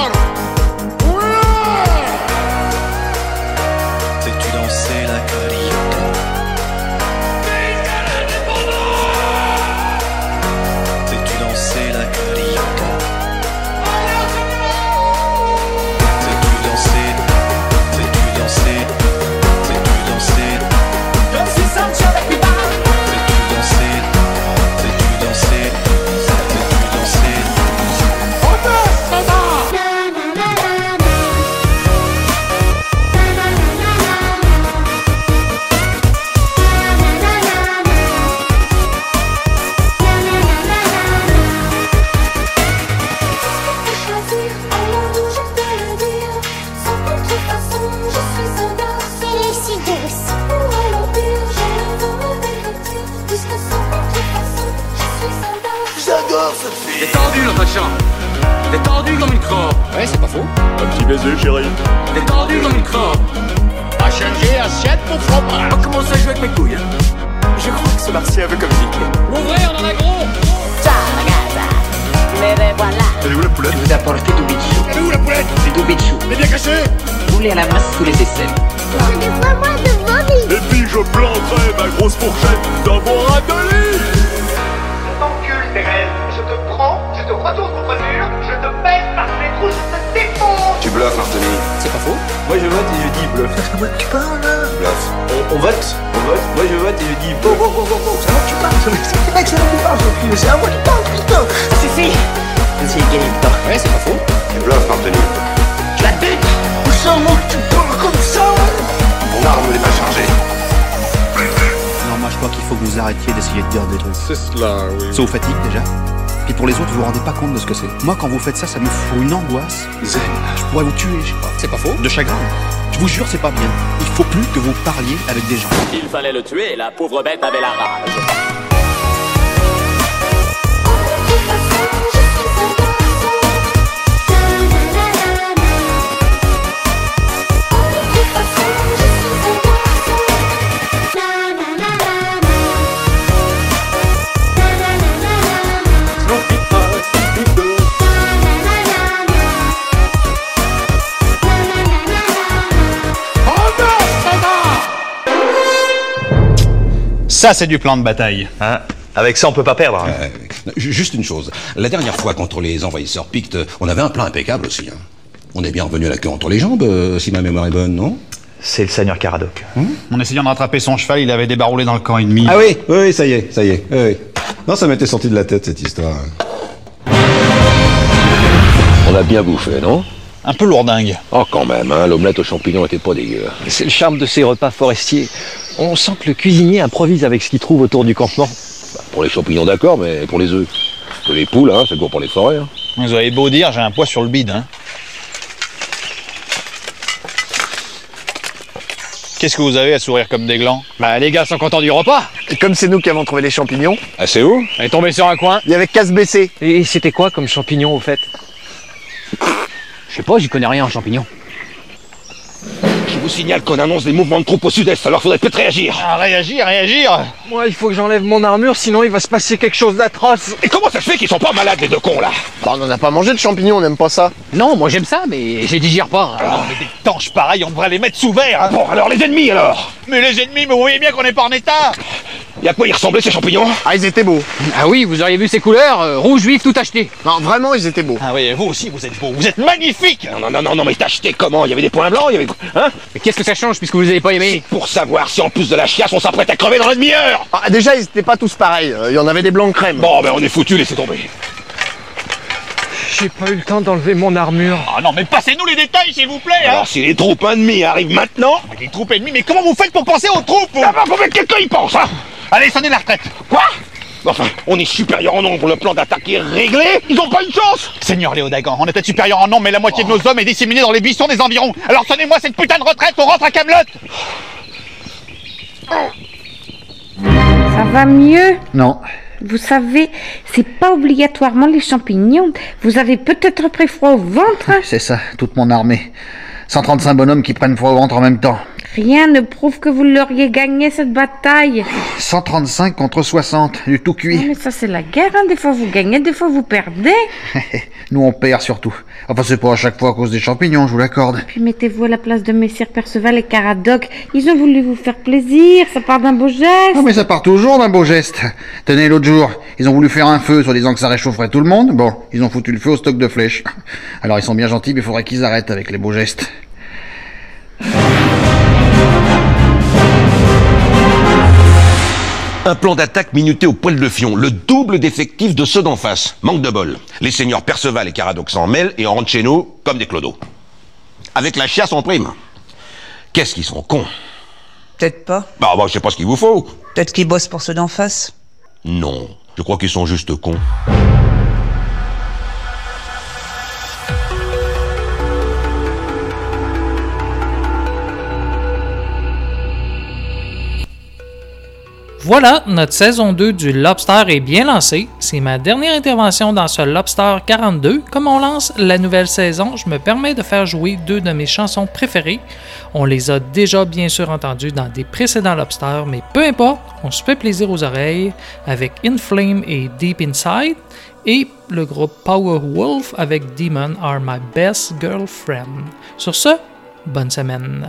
Baiser, chérie. T'es tendu comme une crampe. A changé assiette pour fromage. On commence à jouer avec mes couilles. Je crois que ce martien veut communiquer. Ouvrez, on en a gros Ciao ragazza, me revoilà. Elle est où la poulette? Je vous apporte bichou. Elle est où la poulette? Du bichou. Elle est bien cachée Roulé à la masse sous les aisselles. Et puis je planterai ma grosse fourchette dans vos. T'encules, bluffes, Martini. C'est pas faux. Moi je vote et je dis bluff. Moi, tu parles là Bluff. On, on vote On vote Moi je vote et je dis Bon, bluff. bon, bon, bon, bon, c'est à moi que tu parles. C'est vrai que c'est à moi que tu parles, c'est à moi que tu parles, putain. Ça suffit suis gagné le temps. Ouais, c'est pas faux. Tu bluffes, Martini. Je la bute C'est à moi que tu parles comme ça Mon arme n'est pas chargée. Non, moi je crois qu'il faut que vous arrêtiez d'essayer de dire des trucs. C'est cela, oui. Ça vous fatigue déjà Puis pour les autres, vous vous rendez pas compte de ce que c'est. Moi, quand vous faites ça, ça me fout une angoisse. Zen. Je pourrais vous tuer, je sais pas. C'est pas faux. De chagrin. Je vous jure, c'est pas bien. Il faut plus que vous parliez avec des gens. Il fallait le tuer, la pauvre bête avait la rage. Ça, c'est du plan de bataille. Hein? Avec ça, on peut pas perdre. hein. Euh, ju- juste une chose. La dernière fois contre les envahisseurs pictes, on avait un plan impeccable aussi. hein. On est bien revenu à la queue entre les jambes, euh, si ma mémoire est bonne, non? C'est le seigneur Caradoc. En essayant de rattraper son cheval, il avait débaroulé dans le camp ennemi. Ah oui, oui, oui, ça y est, ça y est. oui. Non, ça m'était sorti de la tête cette histoire. On a bien bouffé, non? Un peu lourdingue. Oh, quand même, hein, l'omelette aux champignons était pas dégueu. C'est le charme de ces repas forestiers. On sent que le cuisinier improvise avec ce qu'il trouve autour du campement. Pour les champignons, d'accord, mais pour les œufs. Que les poules, hein, c'est bon pour les forêts. hein. Vous avez beau dire, j'ai un poids sur le bide. Hein. Qu'est-ce que vous avez à sourire comme des glands? Bah les gars sont contents du repas. Et comme c'est nous qui avons trouvé les champignons, Ah, c'est où? On est tombé sur un coin. il y avait qu'à se baisser. Et c'était quoi comme champignon au fait? Je sais pas, j'y connais rien en champignons. Vous signale qu'on annonce des mouvements de troupes au sud-est, alors faudrait peut-être réagir. Ah, réagir, réagir Moi, il faut que j'enlève mon armure, sinon il va se passer quelque chose d'atroce. Et comment ça se fait qu'ils sont pas malades, les deux cons, là? Bah, on en a pas mangé de champignons, on n'aime pas ça. Non, moi j'aime ça, mais je les digère pas. Ah, mais des tanches pareilles, on devrait les mettre sous verre. hein. Bon, alors les ennemis, alors? Mais les ennemis, mais vous voyez bien qu'on est pas en état Et à quoi ils ressemblaient, ces champignons? Ah, ils étaient beaux. Ah oui, vous auriez vu ces couleurs, euh, rouge vif, tout acheté. Non, vraiment, ils étaient beaux. Ah oui, vous aussi, vous êtes beau, vous êtes magnifique Non, non, non, non, non, mais t'as acheté comment? Il y avait des points blancs, il y avait... Hein? Mais qu'est-ce que ça change puisque vous les avez pas aimés Pour savoir si en plus de la chiasse, on s'apprête à crever dans la demi-heure Ah, déjà, ils étaient pas tous pareils. Euh, Il y en avait des blancs crème. Bon, ben on est foutu, laissez tomber. J'ai pas eu le temps d'enlever mon armure. Ah non, mais passez-nous les détails, s'il vous plaît hein. Alors si les troupes ennemies arrivent maintenant... Mais les troupes ennemies, mais comment vous faites pour penser aux troupes vous? Ah bah, faut que quelqu'un y pense, hein Allez, sonnez la retraite Quoi Enfin, on est supérieur en nombre, le plan d'attaque est réglé, ils ont pas une chance Seigneur Léodagan, on est peut-être supérieur en nombre, mais la moitié de nos hommes est disséminée dans les buissons des environs. Alors sonnez-moi cette putain de retraite, on rentre à Camelot Ça va mieux Non. Vous savez, c'est pas obligatoirement les champignons. Vous avez peut-être pris froid au ventre. C'est ça, toute mon armée. 135 bonhommes qui prennent froid au ventre en même temps. Rien ne prouve que vous l'auriez gagné cette bataille. 135 contre 60, du tout Non, cuit. mais ça c'est la guerre, hein. des fois vous gagnez, des fois vous perdez. Nous on perd surtout. Enfin c'est pas à chaque fois à cause des champignons, je vous l'accorde. Puis mettez-vous à la place de Messire Perceval et Caradoc. Ils ont voulu vous faire plaisir, ça part d'un beau geste. Ah mais ça part toujours d'un beau geste. Tenez l'autre jour, ils ont voulu faire un feu, soi-disant que ça réchaufferait tout le monde. Bon, ils ont foutu le feu au stock de flèches. Alors ils sont bien gentils, mais il faudrait qu'ils arrêtent avec les beaux gestes. Un plan d'attaque minuté au poil de fion, le double d'effectifs de ceux d'en face. Manque de bol. Les seigneurs Perceval et Caradoc s'en mêlent et on rentre chez nous comme des clodos. Avec la chiasse en prime. Qu'est-ce qu'ils sont cons Peut-être pas. Bah, bah, je sais pas ce qu'il vous faut. Peut-être qu'ils bossent pour ceux d'en face. Non, je crois qu'ils sont juste cons. Voilà, notre saison 2 du Lobster est bien lancée. C'est ma dernière intervention dans ce Lobster 42. Comme on lance la nouvelle saison, je me permets de faire jouer deux de mes chansons préférées. On les a déjà bien sûr entendues dans des précédents Lobster, mais peu importe, on se fait plaisir aux oreilles avec Inflame et Deep Inside et le groupe Powerwolf avec Demon Are My Best Girlfriend. Sur ce, bonne semaine.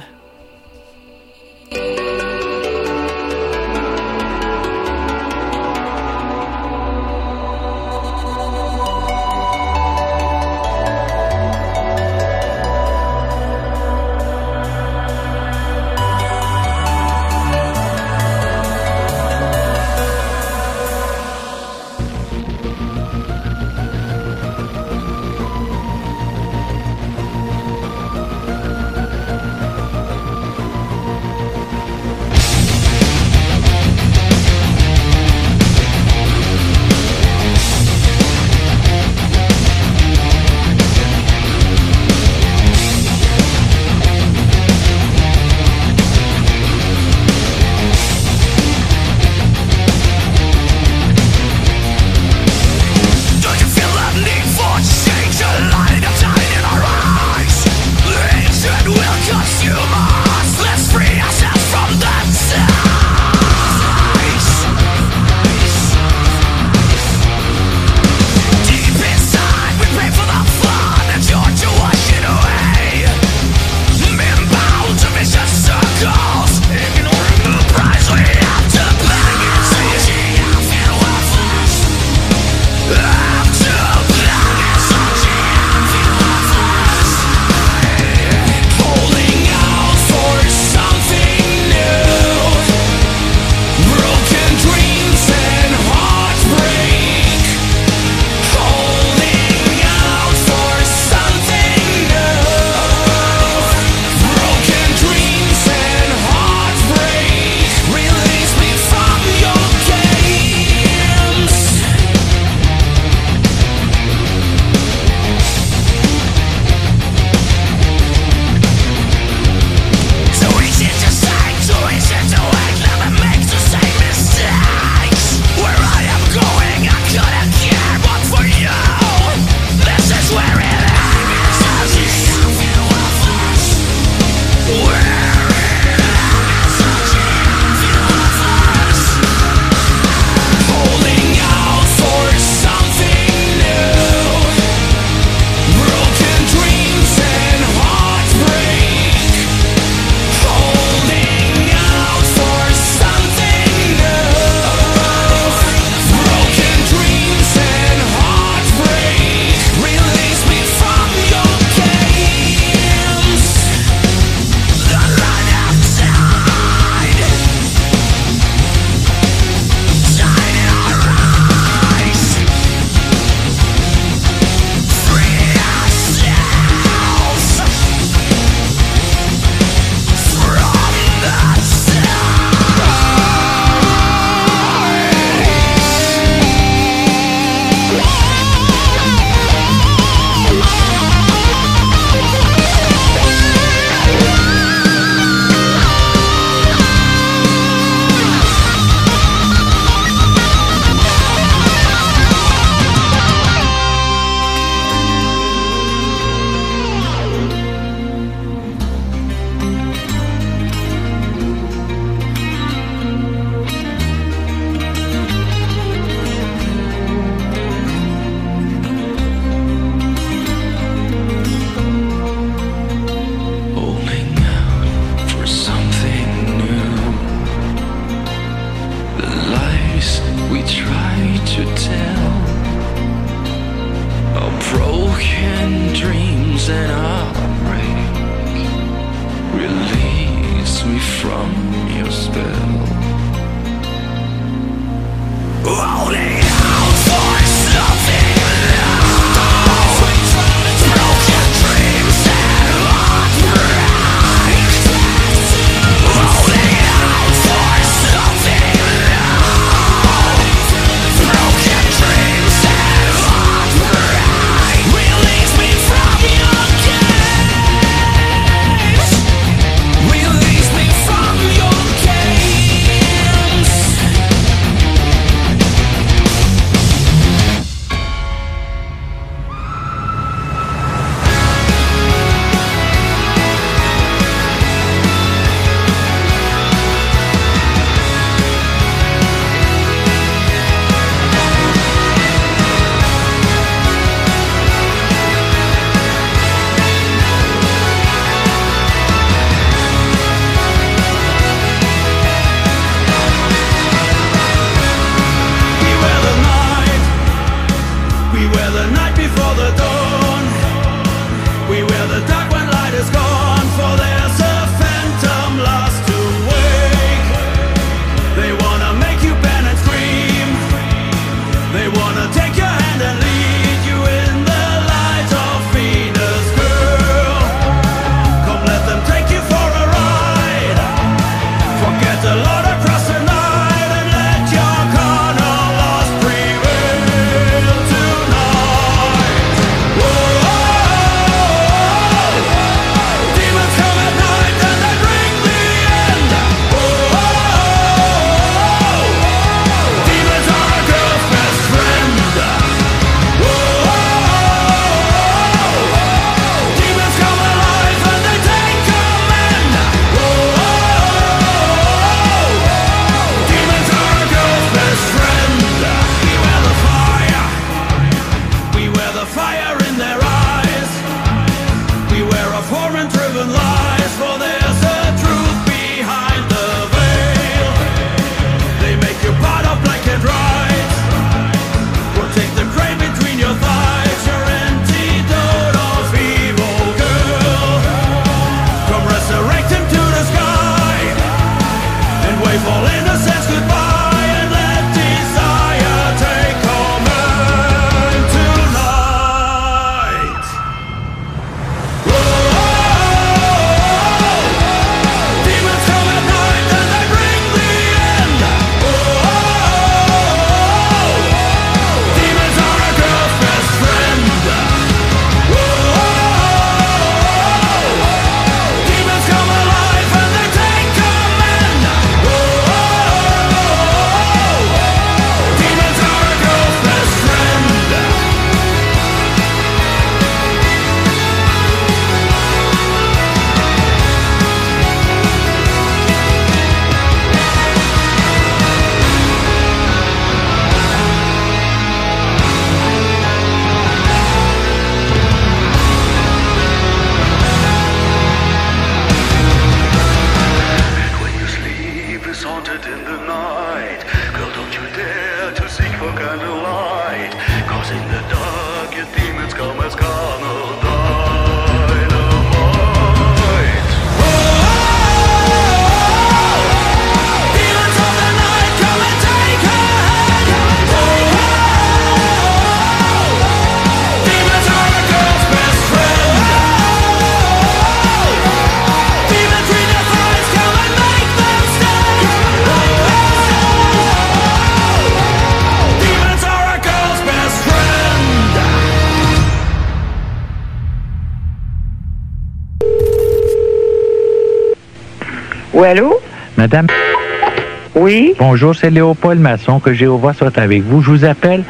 Bonjour, c'est Léopold Masson, que Jéhovah soit avec vous. Je vous appelle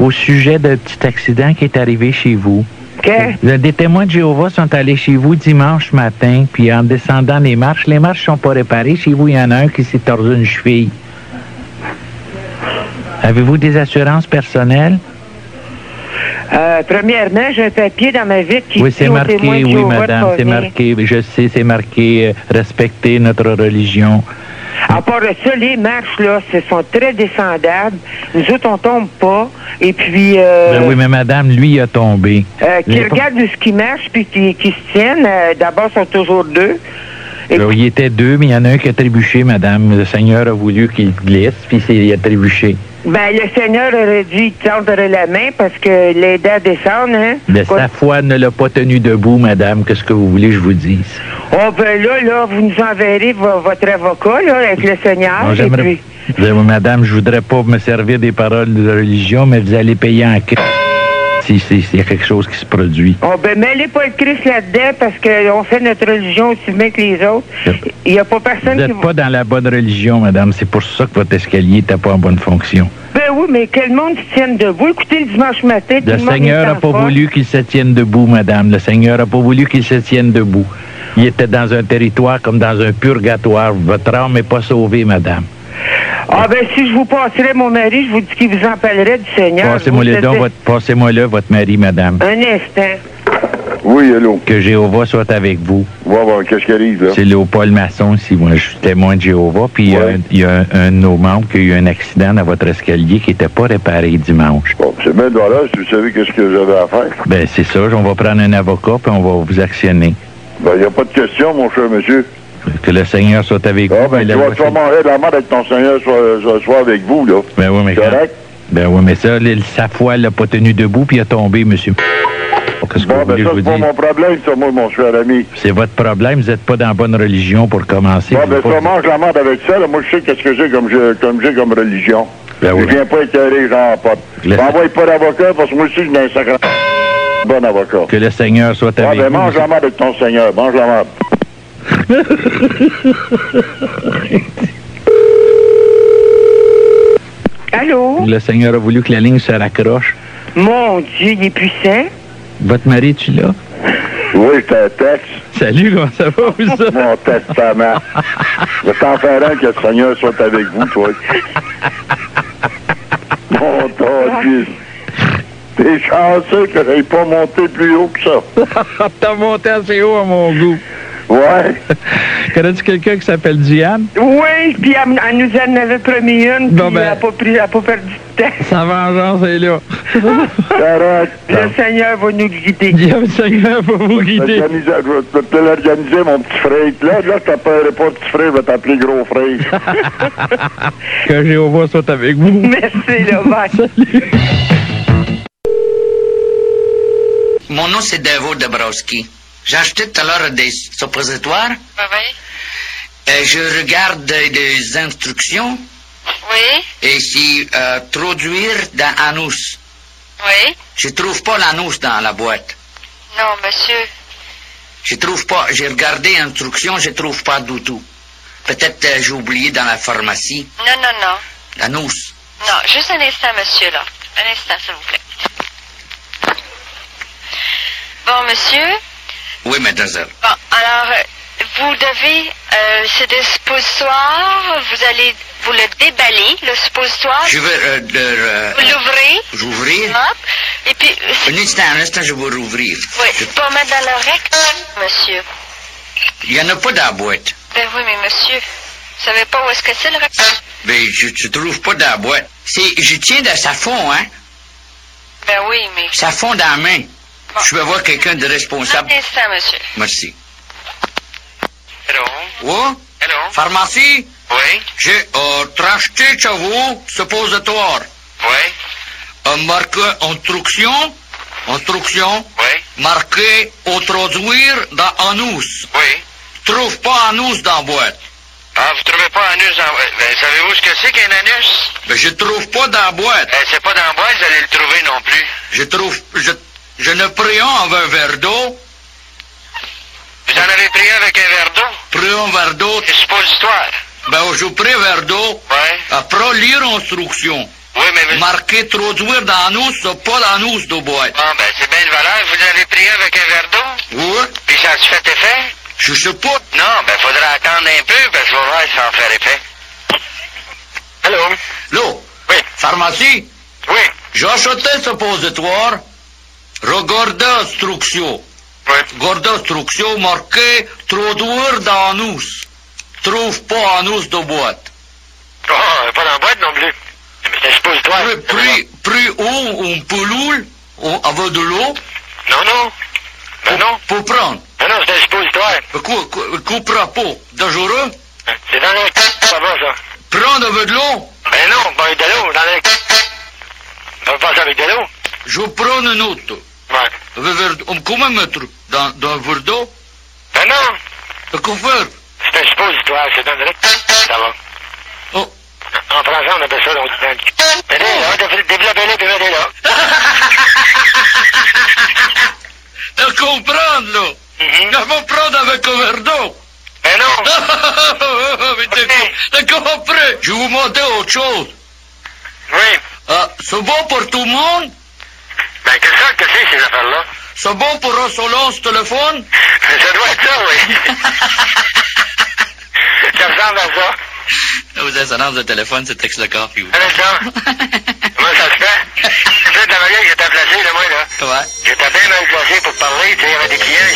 au sujet d'un petit accident qui est arrivé chez vous. Que? Des témoins de Jéhovah sont allés chez vous dimanche matin, puis en descendant les marches, les marches sont pas réparées. Chez vous, il y en a un qui s'est tordu une cheville. Avez-vous des assurances personnelles? Euh, premièrement, j'ai un papier dans ma vitre qui Oui, c'est marqué, oui, madame, c'est marqué. Je sais, c'est marqué euh, respecter notre religion. À part ça, les marches, là, ce sont très descendables. Nous autres, on tombe pas. Et puis, euh, Ben oui, mais madame, lui, il a tombé. euh, qui Les- regardent de ce qui marche puis qui, qui se tiennent, euh, d'abord, sont toujours deux. Ben, il était deux, mais il y en a un qui a trébuché, madame. Le Seigneur a voulu qu'il glisse, puis il a trébuché. Ben, le Seigneur aurait dû tendre la main parce que l'aidait à descendre, hein? Mais sa foi ne l'a pas tenu debout, madame. Qu'est-ce que vous voulez que je vous dise? Oh, ben là, là, vous nous enverrez vo- votre avocat, là, avec le Seigneur. Bon, et j'aimerais- puis... Madame, je voudrais pas me servir des paroles de religion, mais vous allez payer en si- s'il y a quelque chose qui se produit. Oh, ben, mêlez pas le Christ là-dedans parce qu'on fait notre religion aussi bien que les autres. Il n'y a pas personne Vous qui n'êtes pas dans la bonne religion, madame. C'est pour ça que votre escalier n'était pas en bonne fonction. Ben oui, mais que le monde se tienne debout. Écoutez, le dimanche matin, tout Le le monde Seigneur n'a pas voulu qu'il se tienne debout, madame. Le Seigneur n'a pas voulu qu'il se tienne debout. Il était dans un territoire comme dans un purgatoire. Votre âme n'est pas sauvée, madame. Ah, ben, si je vous passerais mon mari, je vous dis qu'il vous en parlerait du Seigneur. Passez-moi Vous le don, savez- votre, passez-moi le, votre mari, madame. Un instant. Oui, allô. Que Jéhovah soit avec vous. Ouais, qu'est-ce qui arrive, là? C'est Léopold Masson ici. Moi, je suis témoin de Jéhovah. Puis il y a un- il y a, un, un de nos membres qui a eu un accident dans votre escalier qui n'était pas réparé dimanche. Bon, c'est bien de valeur, si vous savez qu'est-ce que j'avais à faire. Ben, c'est ça. On va prendre un avocat puis on va vous actionner. Ben, il n'y a pas de question, mon cher monsieur. Que le Seigneur soit avec vous. Ah, ben, puis tu vas te faire manger de la merde avec ton Seigneur soit, soit, avec vous, là. Ben oui, mais quand- Correct? Ben oui, mais ça, le- sa foi l'a pas tenu debout puis il a tombé, monsieur. Qu'est-ce que Bon, vous ben, voulez que ça, vous c'est pas mon problème, ça, moi, mon cher ami. C'est votre problème. Vous n'êtes pas dans la bonne religion pour commencer. Bon, Vous ben, pas- ça mange la merde avec ça, là. Moi, je sais qu'est-ce que j'ai comme, je- comme j'ai comme religion. Ben oui, je viens pas éclairer, genre, pas. Le- M'envoie pas d'avocat, parce que moi aussi, je suis un sacré bon avocat. Que le Seigneur soit Ah, avec ben, vous. mange monsieur. la merde avec ton Seigneur. Mange la merde. Allô? Le Seigneur a voulu que la ligne se raccroche. Mon Dieu, il est puissant. Votre mari, tu là? Oui, je texte. Salut, comment ça va, vous ça? Mon testament. Je vais t'en faire un que le Seigneur soit avec vous, toi. Mon Dieu. T'es chanceux que j'aille pas monté plus haut que ça. T'as monté assez haut à mon goût. Ouais. Connais-tu quelqu'un qui s'appelle Diane? Oui, puis elle, elle nous en avait promis une, Bon, puis ben. elle n'a pas, pris- elle a pas perdu de temps. Sa vengeance est là. Le Seigneur va nous guider. Le Seigneur va vous guider. Organiser- Je vais te- l'organiser, mon petit frère. Là, là, je t'appellerai pas petit frère, je vais t'appeler gros frère. Que Jéhovah soit avec vous. Merci, là, bye. Mon nom, c'est Davo Dabrowski. J'ai acheté tout à l'heure des suppositoires. Oui. Et je regarde des instructions. Oui. Et c'est euh, traduire dans anus. Oui. Je trouve pas l'anus dans la boîte. Non, monsieur. Je trouve pas. J'ai regardé l'instruction, je trouve pas du tout. Peut-être euh, j'ai oublié dans la pharmacie. Non, non, non. L'anus. Non, juste un instant, monsieur, là. Un instant, s'il vous plaît. Bon, monsieur. Oui, mademoiselle. Bon, alors, vous devez, euh, c'est des suppositoires, vous allez, vous le déballer, le suppositoire. Je vais euh, euh, Vous l'ouvrez. J'ouvrir. Hop. Et puis, Un instant, un instant, je vais rouvrir. oui, pour mettre dans le rectum, monsieur. Il y en a pas dans la boîte. Ben oui, mais monsieur, vous savez pas où est-ce que c'est le rectum? Mais je, je trouve pas dans la boîte. C'est, je tiens de sa fond, hein. Ben oui, mais... Ça fond dans la main. Je vais voir quelqu'un de responsable. Un instant, monsieur. Merci. Hello? Oui? Hello? Pharmacie? Oui? J'ai euh, racheté chez vous suppositoire. Oui? Euh, marqué instruction. Instruction. Oui? Marqué introduire dans anus. Oui? Trouve pas anus dans la boîte. Ah, vous trouvez pas anus dans... Ben, savez-vous ce que c'est qu'un anus? Mais je trouve pas dans la boîte. Ben, c'est pas dans la boîte, vous allez le trouver non plus. Je trouve... Je, je ne prie un avec un verre d'eau. Vous en avez pris un avec un verre d'eau? Un verre d'eau. Suppositoire. Ben, je un verre d'eau. Ouais. Après, lire l'instruction. Oui, mais... Marqué trop d'huile dans l'anus, c'est pas l'anus de boîte. Ah, ben, c'est bien de valeur. Vous l'avez pris avec un verre d'eau? Oui. Puis ça a-tu fait effet? Je sais pas. Non, ben, faudra attendre un peu, parce que je vais voir si ça va faire effet. Allô? Allô? Oui. Pharmacie? Oui. J'ai acheté un suppositoire. Regardez l'instruction. Oui. Regardez l'instruction marqué trop d'huile dans l'anus. Trouve pas anus de boîte. Oh, pas dans la boîte non plus. Mais c'est un suppositoire. Pris, pris, pris où une pilule ou avec de l'eau Non, non. Ben non. pour prendre. Non, c'est un suppositoire. Mais quoi, quoi, coupera pas. Dangereux? C'est dans le là-bas, ça. Prendre avec de l'eau? Ben non, pas avec de l'eau. Dans le... On va passer avec de l'eau. Je prends une autre. Ouais. Avec verre d'eau. Comment mettre dans, dans un verre d'eau? Ben non. Mais quoi faire? C'est un suppositoire, c'est dans le... Ça va. Oh. En français, on appelle ça dans le... Mais là, développez-le, puis mettez là. De comprendre, là. Mhm. Je vais prendre avec un verre d'eau. Ben non. Mais t'as t'as compris. Je vais vous montrer autre chose. Oui. Ah, c'est bon pour tout le monde? Ben, qu'est-ce que c'est que c'est, ces affaires-là? C'est bon pour un ce téléphone? Ça doit être ça, oui. ça ressemble à ça. Vous assonance de téléphone, c'est texte le corps, puis vous. Allez, ça. Comment ça se fait? Tu sais, ta manière que j'étais placé, là, moi, là. Ouais. J'étais bien mal placé pour parler, tu sais, il y avait des clients.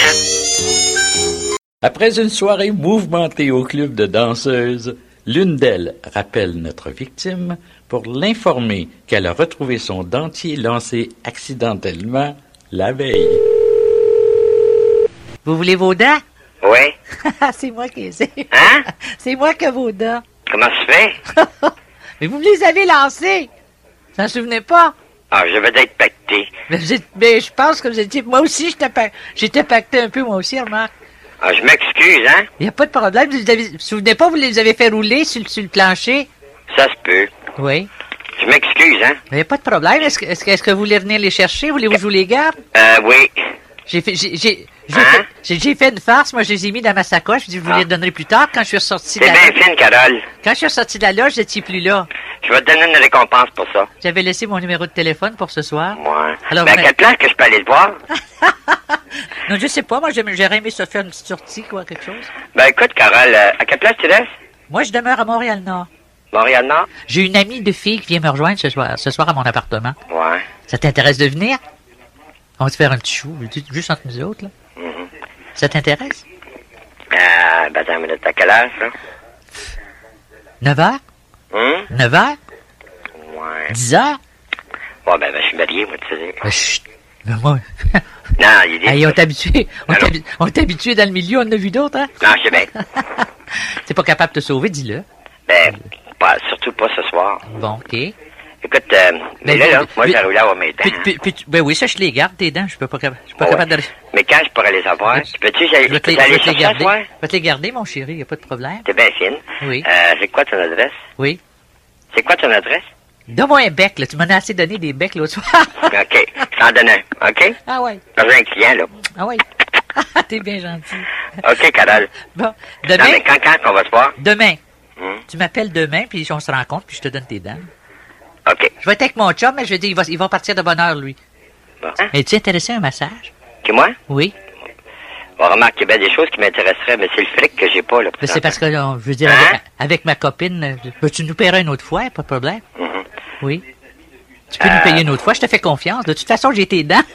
Après une soirée mouvementée au club de danseuses, l'une d'elles rappelle notre victime pour l'informer qu'elle a retrouvé son dentier lancé accidentellement la veille. Vous voulez vos dents? Oui. c'est moi qui les ai. Hein? C'est moi qui ai vos dents. Comment ça se fait? Mais vous me les avez lancées. Vous en souvenez pas? Ah, je vais être pacté. Mais, vous je pense que vous étiez... Moi aussi, j'étais pa- j'étais pacté un peu, moi aussi, remarque. Ah, je m'excuse, hein? Il n'y a pas de problème. Vous ne vous souvenez pas, vous les avez fait rouler sur, le- sur le plancher? Ça se peut. Oui. Je m'excuse, hein? Il n'y a pas de problème. Est-ce que, est-ce que, est-ce que vous voulez venir les chercher? Voulez-vous que je vous les garde? Euh, oui. J'ai fait, j'ai, j'ai, j'ai Hein? fait, j'ai- j'ai fait une farce. Moi, je les ai mis dans ma sacoche. Je dis, je vous les donnerai plus tard quand je suis ressorti de C'est la bien fine, Carole. Quand je suis ressorti de la loge, j'étais plus là. Je vais te donner une récompense pour ça. J'avais laissé mon numéro de téléphone pour ce soir. Ouais. Alors, Mais à quelle place que je peux aller te voir? Non, je sais pas. Moi, j'aurais aimé se faire une petite sortie, quoi, quelque chose. Ben, écoute, Carole, euh, à quelle place tu restes? Moi, je demeure à Montréal-Nord. Montréal-Nord? J'ai une amie de fille qui vient me rejoindre ce soir, ce soir à mon appartement. Ouais. Ça t'intéresse de venir? On va te faire un petit chou, ju- juste entre nous autres, là. Mhm. Ça t'intéresse? Euh, ben, attends une minute. À quelle heure, ça? 9 heures? Hum? 9 heures? Ouais. 10 heures? Bon, ben, ben, je suis marié, moi, tu sais. Ben, chut. Ben, moi... Non, il dit. Hey, on t'habitué. On dans le milieu, on en a vu d'autres, hein? Non, je sais bien. T'es pas capable de te sauver, dis-le. Ben, surtout pas ce soir. Bon, OK. Écoute, euh, mais Ben, là, là, puis- moi, j'ai roulé avoir mes dents. Puis, puis- puis tu- ben oui, ça, je les garde, tes dents. Je peux pas, je suis pas Ouais. capable de... Mais quand je pourrais les avoir? Peux-tu, Je j'allais vais te les, je garder. Je vais te les garder, mon chéri, y a pas de problème. T'es bien fine. Oui. Euh, c'est quoi ton adresse? Oui. C'est quoi ton adresse? Donne-moi un bec, là. Tu m'en as assez donné des becs l'autre soir. OK. Je t'en donne un. OK? ah ouais. J'ai un client, là. Ah ouais. T'es bien gentil. OK, Carole. Bon. Non, Demain, mais quand, quand qu'on va se voir? demain. Hum. Tu m'appelles demain, puis on se rencontre, puis je te donne tes dents. OK. Je vais être avec mon chum, mais je vais dire, il va, il va partir de bonne heure, lui. Bon. Hein? Es-tu intéressé à un massage? Que moi? Oui. Bon, remarque, il y a bien des choses qui m'intéresseraient, mais c'est le fric que j'ai pas, là. Mais c'est parce que, là, je veux dire, Hein? avec, avec ma copine, euh, peux-tu nous payer une autre fois? Pas de problème. Mhm. Oui. Tu peux nous Euh. payer une autre fois, je te fais confiance. De toute façon, j'ai tes dents.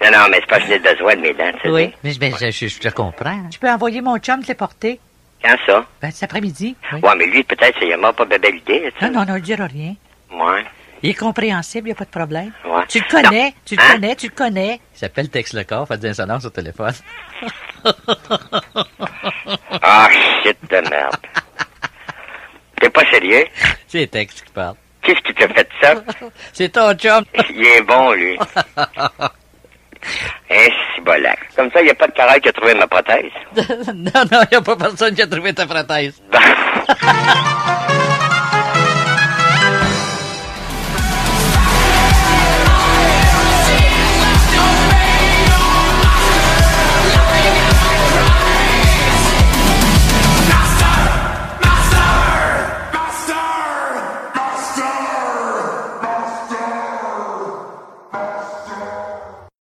Non, non, mais c'est pas que j'ai besoin de mes dents, tu sais. oui. Mais, mais je, je- je te comprends. Tu peux envoyer mon chum te les porter? Quand ça? Ben, cet après-midi. Oui. Ouais, mais lui, peut-être, il m'a pas de belle idée, là, tu sais. Non, non, non, il dira rien. Ouais. Il est compréhensible, il n'y a pas de problème. Ouais. Tu le connais, Non. tu le Hein? connais, tu le connais. Il s'appelle Tex le corps, fait des insonances au téléphone. Ah, shit de merde. T'es pas sérieux? C'est Tex qui parle. Qu'est-ce qui t'a fait ça? C'est ton chum. Il est bon, lui. Eh, c'est bolac. Comme ça, il n'y a pas de carré qui a trouvé ma prothèse. non, non, il n'y a pas personne qui a trouvé ta prothèse.